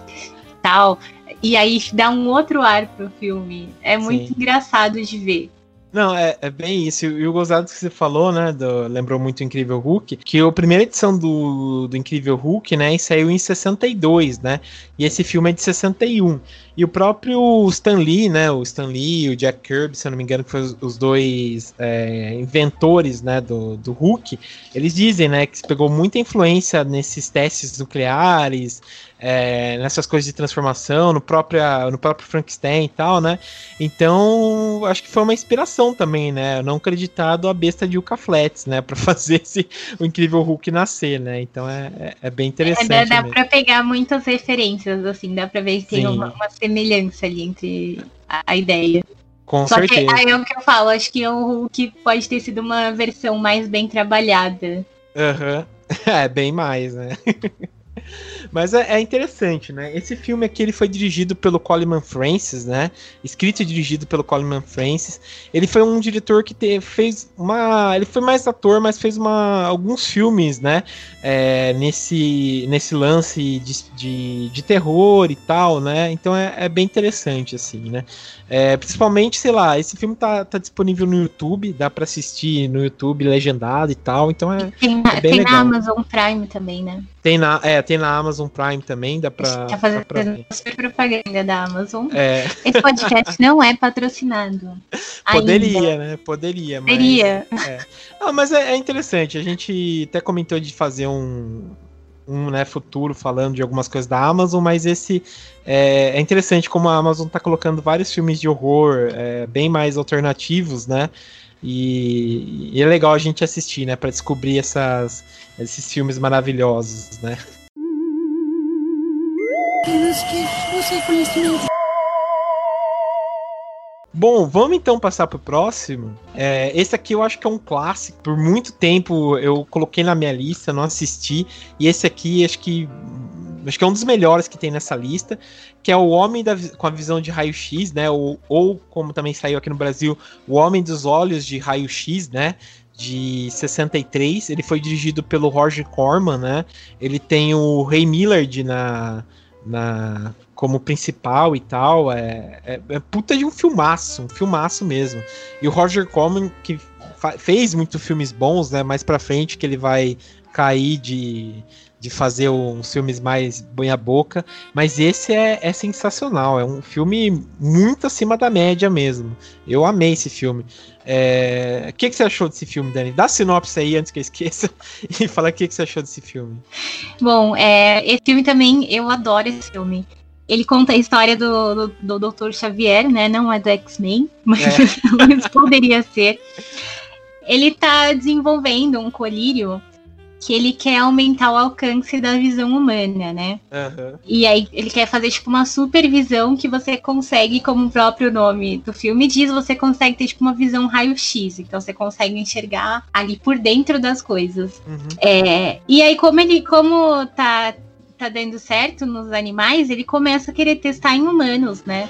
tal. E aí dá um outro ar pro filme. É muito sim. engraçado de ver. Não, é, é bem isso. E o gozado que você falou, né? Do, lembrou muito o Incrível Hulk, que a primeira edição do, do Incrível Hulk, né, saiu em 62, né? E esse filme é de 61. E o próprio Stan Lee, né? O Stan Lee e o Jack Kirby, se eu não me engano, que foram os dois é, inventores, né, do, do Hulk, eles dizem, né, que pegou muita influência nesses testes nucleares, é, nessas coisas de transformação, no próprio, no próprio Frankenstein e tal, né? Então, acho que foi uma inspiração também, né? Não acreditado a besta de Yucca Flats, né? Pra fazer esse, o incrível Hulk nascer, né? Então é, é, é bem interessante. É, dá, dá pra pegar muitas referências, assim, dá pra ver que tem uma, uma, semelhança ali entre a, a ideia. Com Só certeza. que aí é o que eu falo, acho que o Hulk pode ter sido uma versão mais bem trabalhada. Aham. Uhum. É, bem mais, né? Mas é, é, interessante, né? Esse filme aqui ele foi dirigido pelo Coleman Francis, né? Escrito e dirigido pelo Coleman Francis. Ele foi um diretor que te, fez uma. Ele foi mais ator, mas fez uma, alguns filmes, né? É, nesse, nesse lance de, de, de, terror e tal, né? Então é, é bem interessante, assim, né? É, principalmente, sei lá, esse filme tá, tá disponível no YouTube, dá para assistir no YouTube legendado e tal, então é, tem, é bem tem legal. na Amazon Prime também, né? Tem na, é, tem na Amazon Prime também, dá pra. Tá fazendo pra super propaganda da Amazon. É. Esse podcast não é patrocinado. Poderia, ainda. né? Poderia, mas. Poderia. É. Não, mas é, é interessante. A gente até comentou de fazer um, um né, futuro falando de algumas coisas da Amazon, mas esse é, é interessante como a Amazon está colocando vários filmes de horror é, bem mais alternativos, né? E, e, é legal a gente assistir, né, para descobrir essas, esses filmes maravilhosos, né? Bom, vamos então passar pro próximo. É, esse aqui eu acho que é um clássico. Por muito tempo eu coloquei na minha lista, não assisti. E esse aqui acho que acho que é um dos melhores que tem nessa lista, que é o Homem da, com a visão de raio-x, né? Ou, ou como também saiu aqui no Brasil, o Homem dos Olhos de Raio-X, né? De 63. Ele foi dirigido pelo Roger Corman, né? Ele tem o Ray Millard na, na como principal e tal. É, é, é, puta de um filmaço, um filmaço mesmo. E o Roger Corman, que fez muitos filmes bons, né? Mais pra frente, que ele vai cair de, de fazer uns filmes mais banha-boca. Mas esse é, é sensacional. É um filme muito acima da média mesmo. Eu amei esse filme. É... O que, que você achou desse filme, Dani? Dá sinopse aí antes que eu esqueça e fala o que, que você achou desse filme. Bom, é, esse filme também, eu adoro esse filme. Ele conta a história do, do, do Dr. Xavier, né? Não é do X-Men, mas é. poderia ser. Ele tá desenvolvendo um colírio que ele quer aumentar o alcance da visão humana, né? Uhum. E aí ele quer fazer tipo uma supervisão que você consegue, como o próprio nome do filme diz, você consegue ter tipo uma visão raio-x, então você consegue enxergar ali por dentro das coisas. Uhum. É, e aí como ele, como tá tá dando certo nos animais, ele começa a querer testar em humanos, né?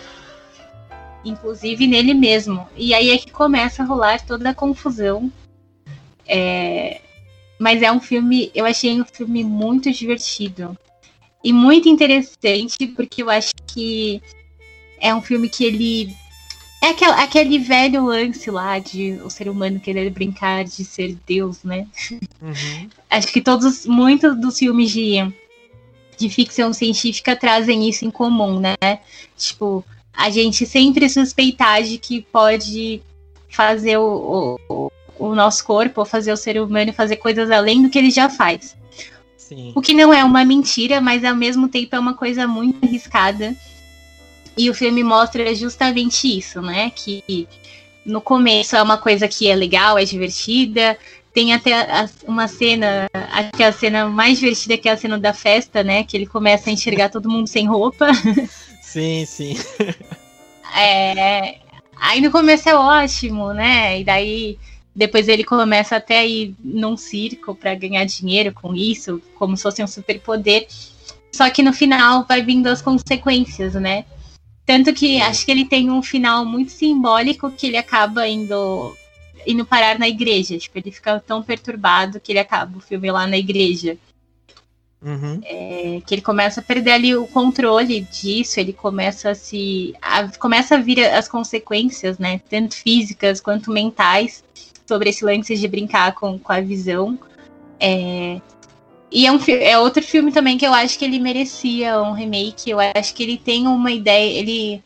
Inclusive nele mesmo. E aí é que começa a rolar toda a confusão. É, mas é um filme, eu achei um filme muito divertido e muito interessante, porque eu acho que é um filme que ele. É aquele, aquele velho lance lá de o ser humano querer brincar de ser Deus, né? Uhum. acho que todos, muitos dos filmes de, de ficção científica trazem isso em comum, né? Tipo, a gente sempre suspeitar de que pode fazer o, o, o nosso corpo, fazer o ser humano fazer coisas além do que ele já faz. Sim. O que não é uma mentira, mas ao mesmo tempo é uma coisa muito arriscada. E o filme mostra justamente isso, né? Que no começo é uma coisa que é legal, é divertida. Tem até uma cena, acho que é a cena mais divertida que é a cena da festa, né? Que ele começa a enxergar todo mundo sem roupa. Sim, sim. É, aí no começo é ótimo, né? E daí depois ele começa até a ir num circo para ganhar dinheiro com isso, como se fosse um superpoder. Só que no final vai vindo as consequências, né? Tanto que acho que ele tem um final muito simbólico que ele acaba indo indo parar na igreja. Tipo, ele fica tão perturbado que ele acaba o filme lá na igreja. Uhum. É, que ele começa a perder ali o controle disso, ele começa a se. A, começa a vir as consequências, né? Tanto físicas quanto mentais sobre esse lance de brincar com, com a visão. É, e é, um, é outro filme também que eu acho que ele merecia um remake. Eu acho que ele tem uma ideia. Ele.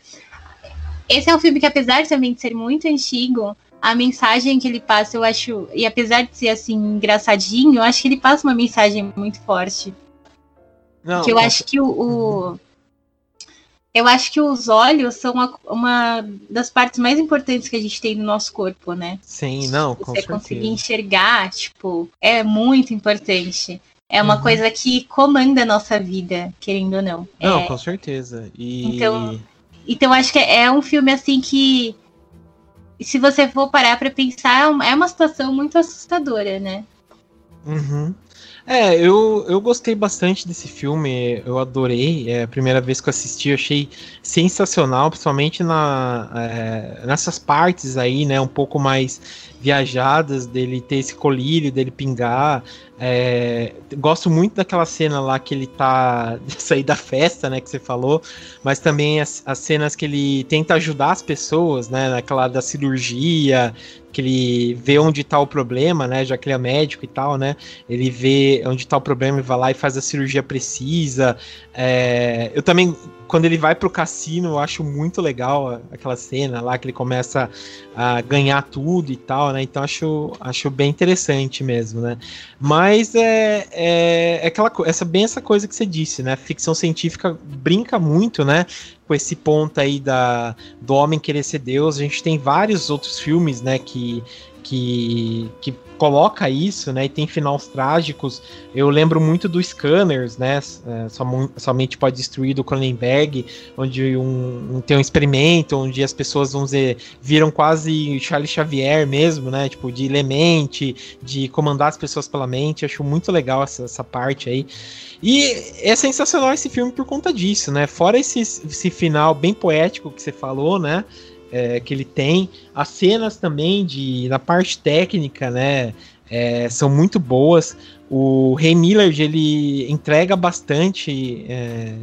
Esse é um filme que, apesar também de ser muito antigo, a mensagem que ele passa, eu acho. E apesar de ser assim, engraçadinho, eu acho que ele passa uma mensagem muito forte. Não, que eu acho que o, o eu acho que os olhos são uma, uma, das partes mais importantes que a gente tem no nosso corpo, né? Sim, não, com Você conseguir enxergar, tipo, é muito importante. É uma uhum. coisa que comanda a nossa vida, querendo ou não. Não, é... com certeza. E... Então, então acho que é um filme assim que, se você for parar para pensar, é uma situação muito assustadora, né? Uhum. É, eu, eu gostei bastante desse filme, eu adorei. É a primeira vez que eu assisti, eu achei sensacional, principalmente na, é, nessas partes aí, né, um pouco mais viajadas, dele ter esse colírio, dele pingar. É, gosto muito daquela cena lá que ele tá sair da festa, né, que você falou, mas também as, as cenas que ele tenta ajudar as pessoas, né, naquela da cirurgia, que ele vê onde está o problema, né? Já que ele é médico e tal, né? Ele vê onde está o problema e vai lá e faz a cirurgia precisa. É, eu também, quando ele vai pro cassino, eu acho muito legal aquela cena lá que ele começa a ganhar tudo e tal, né? Então acho, acho bem interessante mesmo, né? Mas é, é, é aquela essa bem essa coisa que você disse, né? ficção científica brinca muito, né? com esse ponto aí da, do homem querer ser Deus. A gente tem vários outros filmes, né, que, que, que coloca isso, né? E tem finais trágicos. Eu lembro muito do Scanners, né? É, somente pode destruir do Cronenberg, onde um, um, tem um experimento onde as pessoas, vamos dizer, viram quase Charles Xavier mesmo, né? Tipo, de lemente, de comandar as pessoas pela mente. acho muito legal essa, essa parte aí. E é sensacional esse filme por conta disso, né? Fora esse, esse final bem poético que você falou, né? É, que ele tem. As cenas também de na parte técnica, né? É, são muito boas. O Rei Miller ele entrega bastante é,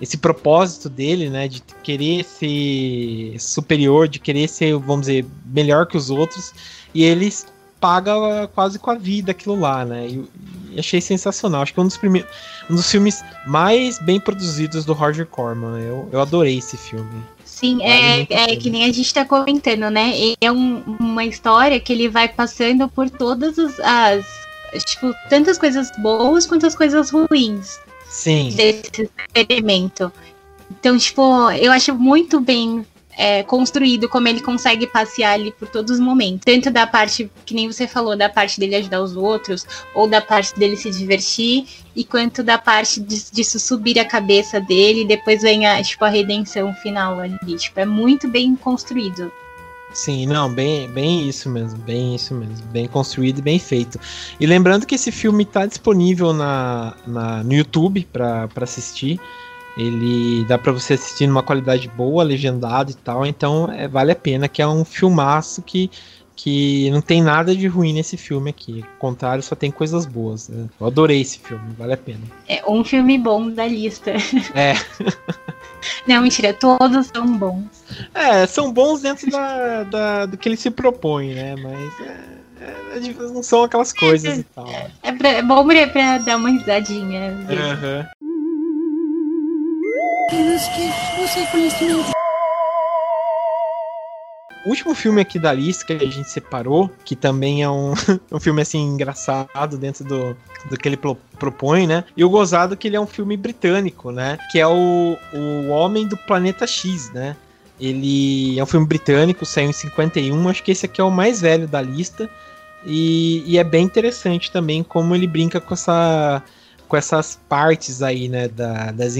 esse propósito dele, né? De querer ser superior, de querer ser, vamos dizer, melhor que os outros. E eles paga quase com a vida aquilo lá, né? E achei sensacional. Acho que é um dos primeiros, um dos filmes mais bem produzidos do Roger Corman. Eu, eu adorei esse filme. Sim, é, é que nem a gente tá comentando, né? É um, uma história que ele vai passando por todas as, tipo, tantas coisas boas quanto as coisas ruins. Sim. Desse experimento. Então, tipo, eu acho muito bem é, construído, como ele consegue passear ali por todos os momentos. Tanto da parte, que nem você falou, da parte dele ajudar os outros, ou da parte dele se divertir, e quanto da parte disso subir a cabeça dele, e depois vem a, tipo, a redenção final ali. Tipo, é muito bem construído. Sim, não, bem, bem isso mesmo, bem isso mesmo, bem construído e bem feito. E lembrando que esse filme está disponível na, na, no YouTube para assistir. Ele dá para você assistir numa qualidade boa, legendado e tal, então é, vale a pena, que é um filmaço que, que não tem nada de ruim nesse filme aqui. Ao contrário, só tem coisas boas. Né? Eu adorei esse filme, vale a pena. É um filme bom da lista. É. Não, mentira, todos são bons. É, são bons dentro da, da do que ele se propõe, né? Mas é, é, é não são aquelas coisas é, e tal. É, pra, é bom pra, pra, dar uma risadinha. Aham. Uhum que conhecimento. O último filme aqui da lista que a gente separou, que também é um, um filme assim engraçado dentro do, do que ele pro, propõe, né? E o gozado que ele é um filme britânico, né? Que é o, o Homem do Planeta X, né? Ele é um filme britânico, saiu em 51, acho que esse aqui é o mais velho da lista. E, e é bem interessante também como ele brinca com essa com essas partes aí, né, da, das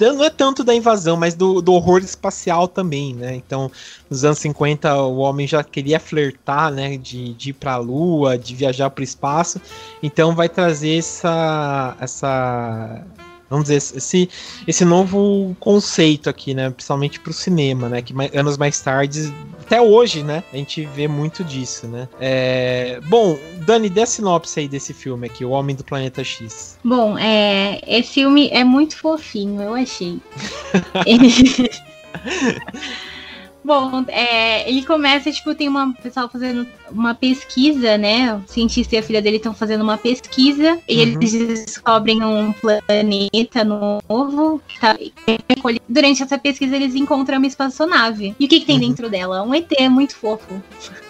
não é tanto da invasão, mas do, do, horror espacial também, né? Então, nos anos 50, o homem já queria flertar, né? De, de ir para a Lua, de viajar para o espaço. Então, vai trazer essa, essa vamos dizer, esse, esse novo conceito aqui, né? Principalmente para o cinema, né? Que mais, anos mais tarde, até hoje, né? A gente vê muito disso, né? É... Bom, Dani, dê a sinopse aí desse filme aqui, O Homem do Planeta X. Bom, é, esse filme é muito fofinho, eu achei. Bom, é, ele começa, tipo, tem uma pessoal fazendo uma pesquisa, né? O cientista e a filha dele estão fazendo uma pesquisa e uhum. eles descobrem um planeta novo. Tá, durante essa pesquisa, eles encontram uma espaçonave. E o que, que tem uhum. dentro dela? Um ET muito fofo.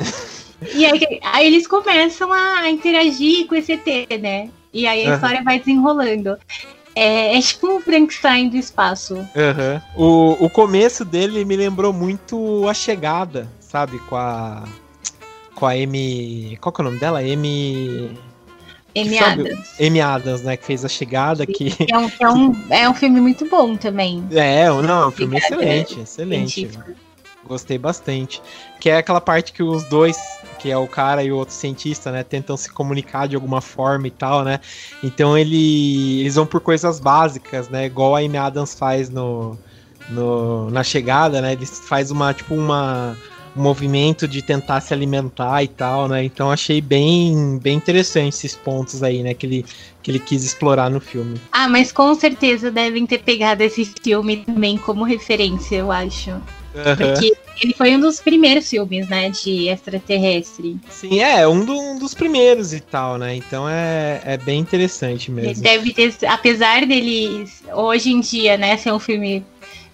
e aí, aí, eles começam a interagir com esse ET, né? E aí a uhum. história vai desenrolando. É, é tipo um Frankenstein do espaço. Uhum. O, o começo dele me lembrou muito a chegada, sabe? Com a. Com a M. Qual que é o nome dela? M. M. Adams. M. Adams, né? Que fez a chegada que. É um, é um, é um filme muito bom também. É, não, é um filme excelente, excelente. Científico. Gostei bastante. Que é aquela parte que os dois, que é o cara e o outro cientista, né, tentam se comunicar de alguma forma e tal, né? Então ele, eles vão por coisas básicas, né? Igual a Amy Adams faz no, no, na chegada, né? Eles faz uma, tipo, uma um movimento de tentar se alimentar e tal, né? Então achei bem, bem interessante esses pontos aí, né? Que ele, que ele quis explorar no filme. Ah, mas com certeza devem ter pegado esse filme também como referência, eu acho. Uhum. Porque ele foi um dos primeiros filmes, né, de extraterrestre. Sim, é, um, do, um dos primeiros e tal, né? Então é, é bem interessante mesmo. Deve ter, apesar dele hoje em dia, né, ser um filme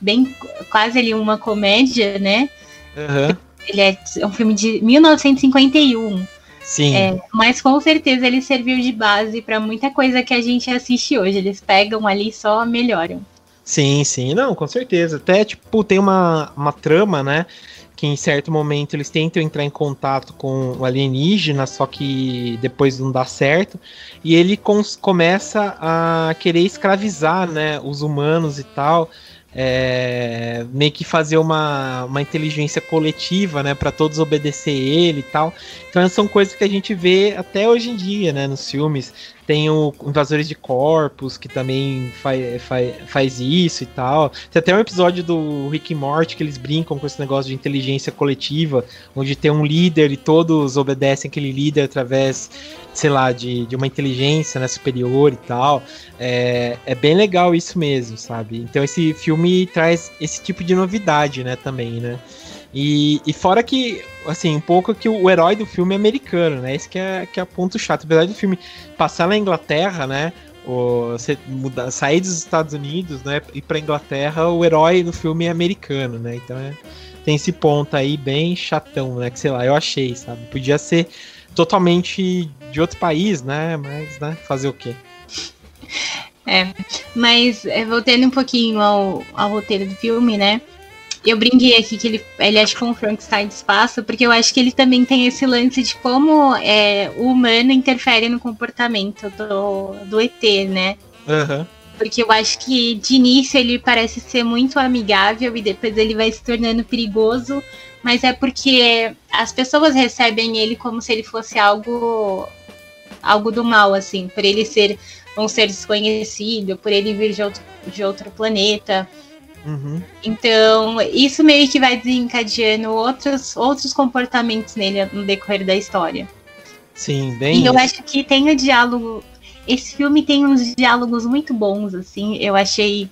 bem quase ali uma comédia, né? Uhum. Ele é um filme de 1951. Sim. É, mas com certeza ele serviu de base para muita coisa que a gente assiste hoje. Eles pegam ali e só melhoram. Sim, sim, não, com certeza. Até, tipo, tem uma, uma trama, né? que em certo momento eles tentam entrar em contato com o alienígena, só que depois não dá certo, e ele começa a querer escravizar, né, os humanos e tal, é, meio que fazer uma, uma inteligência coletiva, né, para todos obedecer ele e tal. Então são coisas que a gente vê até hoje em dia, né, nos filmes. Tem o Invasores de Corpos, que também faz, faz, faz isso e tal. Tem até um episódio do Rick e Morty que eles brincam com esse negócio de inteligência coletiva, onde tem um líder e todos obedecem aquele líder através, sei lá, de, de uma inteligência né, superior e tal. É, é bem legal isso mesmo, sabe? Então esse filme traz esse tipo de novidade, né, também, né? E, e fora que, assim, um pouco que o, herói do filme é americano, né? Esse que é, que é ponto chato. Apesar do filme passar na Inglaterra, né? Você mudar, sair dos Estados Unidos, né? Ir pra Inglaterra, o herói do filme é americano, né? Então é, tem esse ponto aí bem chatão, né? Que sei lá, eu achei, sabe? Podia ser totalmente de outro país, né? Mas, né? Fazer o quê? É, mas é, voltando um pouquinho ao, ao roteiro do filme, né? Eu brinquei aqui que ele, ele é tipo um Frankenstein de espaço, porque eu acho que ele também tem esse lance de como é, o humano interfere no comportamento do, do ET, né? Uhum. Porque eu acho que de início ele parece ser muito amigável e depois ele vai se tornando perigoso, mas é porque as pessoas recebem ele como se ele fosse algo algo do mal, assim, por ele ser um ser desconhecido, por ele vir de outro, de outro planeta. Uhum. Então, isso meio que vai desencadeando outros, outros comportamentos nele no decorrer da história. Sim, bem. E eu acho que tem o diálogo. Esse filme tem uns diálogos muito bons, assim. Eu achei.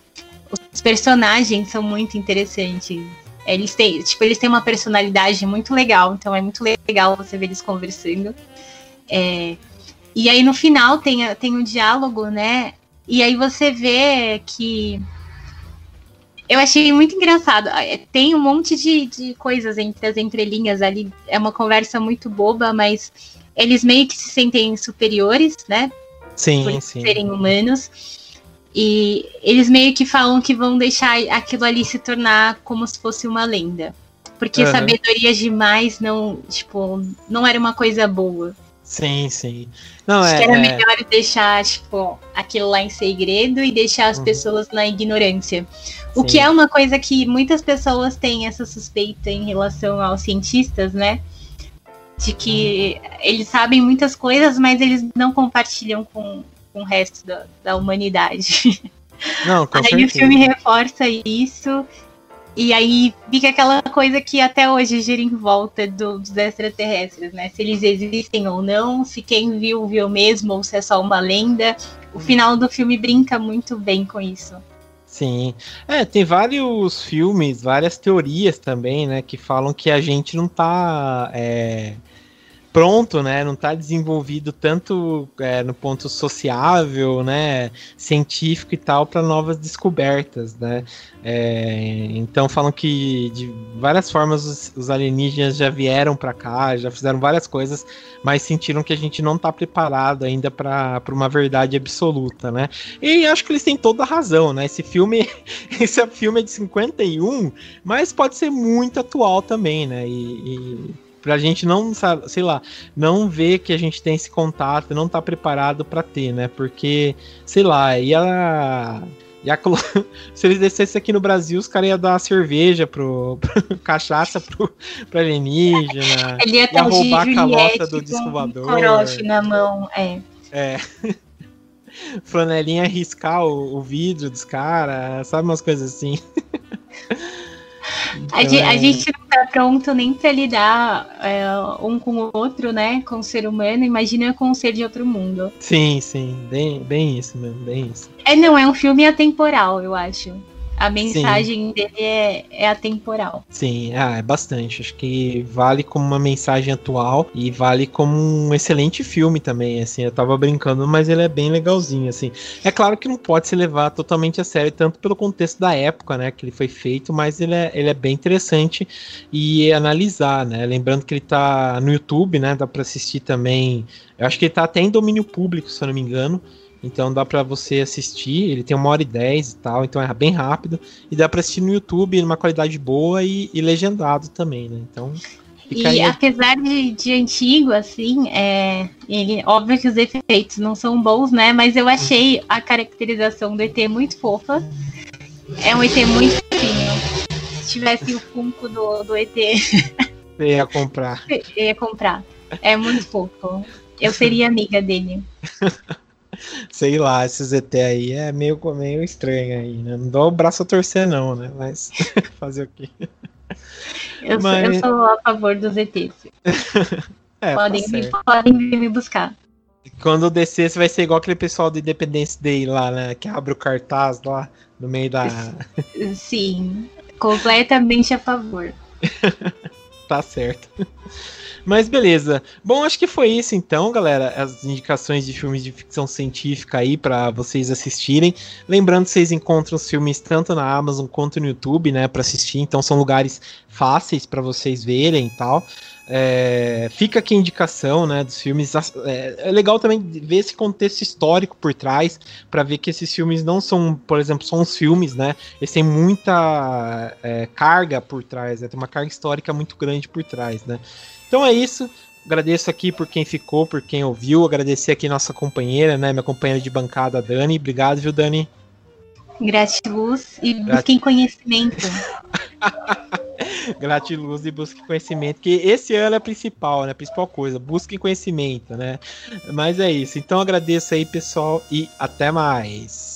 Os personagens são muito interessantes. Eles têm, tipo, eles têm uma personalidade muito legal, então é muito legal você ver eles conversando. É, e aí no final tem, tem um diálogo, né? E aí você vê que eu achei muito engraçado. É, tem um monte de, de coisas entre as entrelinhas ali. É uma conversa muito boba, mas eles meio que se sentem superiores, né? Sim, por sim. serem humanos. E eles meio que falam que vão deixar aquilo ali se tornar como se fosse uma lenda. Porque Uhum. sabedoria demais não, tipo, não era uma coisa boa. Sim, sim. Não, Acho é. que era é- melhor deixar, tipo, aquilo lá em segredo e deixar as Uhum. pessoas na ignorância. O Sim. que é uma coisa que muitas pessoas têm essa suspeita em relação aos cientistas, né? De que eles sabem muitas coisas, mas eles não compartilham com, com o resto da, da humanidade. Não, com aí certeza. o filme reforça isso. E aí fica aquela coisa que até hoje gira em volta do- dos extraterrestres, né? Se eles existem ou não, se quem viu, viu mesmo, ou se é só uma lenda. O final do filme brinca muito bem com isso. Sim. É, tem vários filmes, várias teorias também, né, que falam que a gente não tá é, pronto, né, não tá desenvolvido tanto é, no ponto sociável, né, científico e tal, para novas descobertas, né. É, então falam que de várias formas os, os alienígenas já vieram para cá, já fizeram várias coisas, mas sentiram que a gente não tá preparado ainda para uma verdade absoluta, né. E acho que eles têm toda a razão, né? Esse filme, esse filme é de 51, mas pode ser muito atual também, né? E, e pra gente não, sei lá, não ver que a gente tem esse contato, não tá preparado para ter, né? Porque, sei lá, ia ia colo- se eles descessem aqui no Brasil, os caras iam dar cerveja pro, pro cachaça pro, pro alienígena, Ele ia ia roubar a calota do disco um na mão. É. É. Flanelinha riscar o, o vidro dos caras, sabe umas coisas assim. A, Então, ge- a é- gente não tá pronto nem pra lidar é, um com o outro, né? Com o ser humano, imagina com um ser de outro mundo. Sim, sim, bem, bem isso mesmo, bem isso. É, não, é um filme atemporal, eu acho. A mensagem dele é, é atemporal. Sim, ah, é bastante. Acho que vale como uma mensagem atual e vale como um excelente filme também, assim. Eu tava brincando, mas ele é bem legalzinho, assim. É claro que não pode se levar totalmente a sério, tanto pelo contexto da época, né, que ele foi feito, mas ele é, ele é bem interessante e analisar, né. Lembrando que ele tá no YouTube, né, dá pra assistir também. Eu acho que ele tá até em domínio público, se eu não me engano. Então dá para você assistir. Ele tem uma hora e dez e tal, então é bem rápido. E dá para assistir no YouTube numa qualidade boa e, e legendado também, né? Então. e aí... apesar de, de, antigo, assim, é, ele, óbvio que os efeitos não são bons, né? Mas eu achei a caracterização do ET muito fofa. É um ET muito fofinho. Se tivesse o Funko do, do ET. Você ia comprar. Eu ia comprar. É muito fofo. Eu seria amiga dele. Sei lá, esses ET aí é meio, meio estranho aí, né? Não dou o braço a torcer, não, né? Mas fazer o quê? Eu, Mas... sou, eu sou a favor dos ETs. é, podem, tá me, podem me buscar. Quando descer, você vai ser igual aquele pessoal do Independence Day lá, né? Que abre o cartaz lá no meio da. Sim, completamente a favor. tá certo. Mas beleza. Bom, acho que foi isso então, galera. As indicações de filmes de ficção científica aí para vocês assistirem. Lembrando vocês encontram os filmes tanto na Amazon quanto no YouTube, né, para assistir. Então são lugares fáceis para vocês verem e tal. É, fica aqui a indicação né, dos filmes. É, é, legal também ver esse contexto histórico por trás, para ver que esses filmes não são, por exemplo, só uns filmes, né? Eles têm muita é, carga por trás, né, tem uma carga histórica muito grande por trás, né? Então é isso. Agradeço aqui por quem ficou, por quem ouviu. Agradecer aqui nossa companheira, né? Minha companheira de bancada, Dani. Obrigado, viu, Dani? Gratiluz e Grat... busquem conhecimento. Gratiluz e busque conhecimento, que esse ano é a principal, né? A principal coisa, busquem conhecimento, né? Mas é isso. Então agradeço aí, pessoal, e até mais.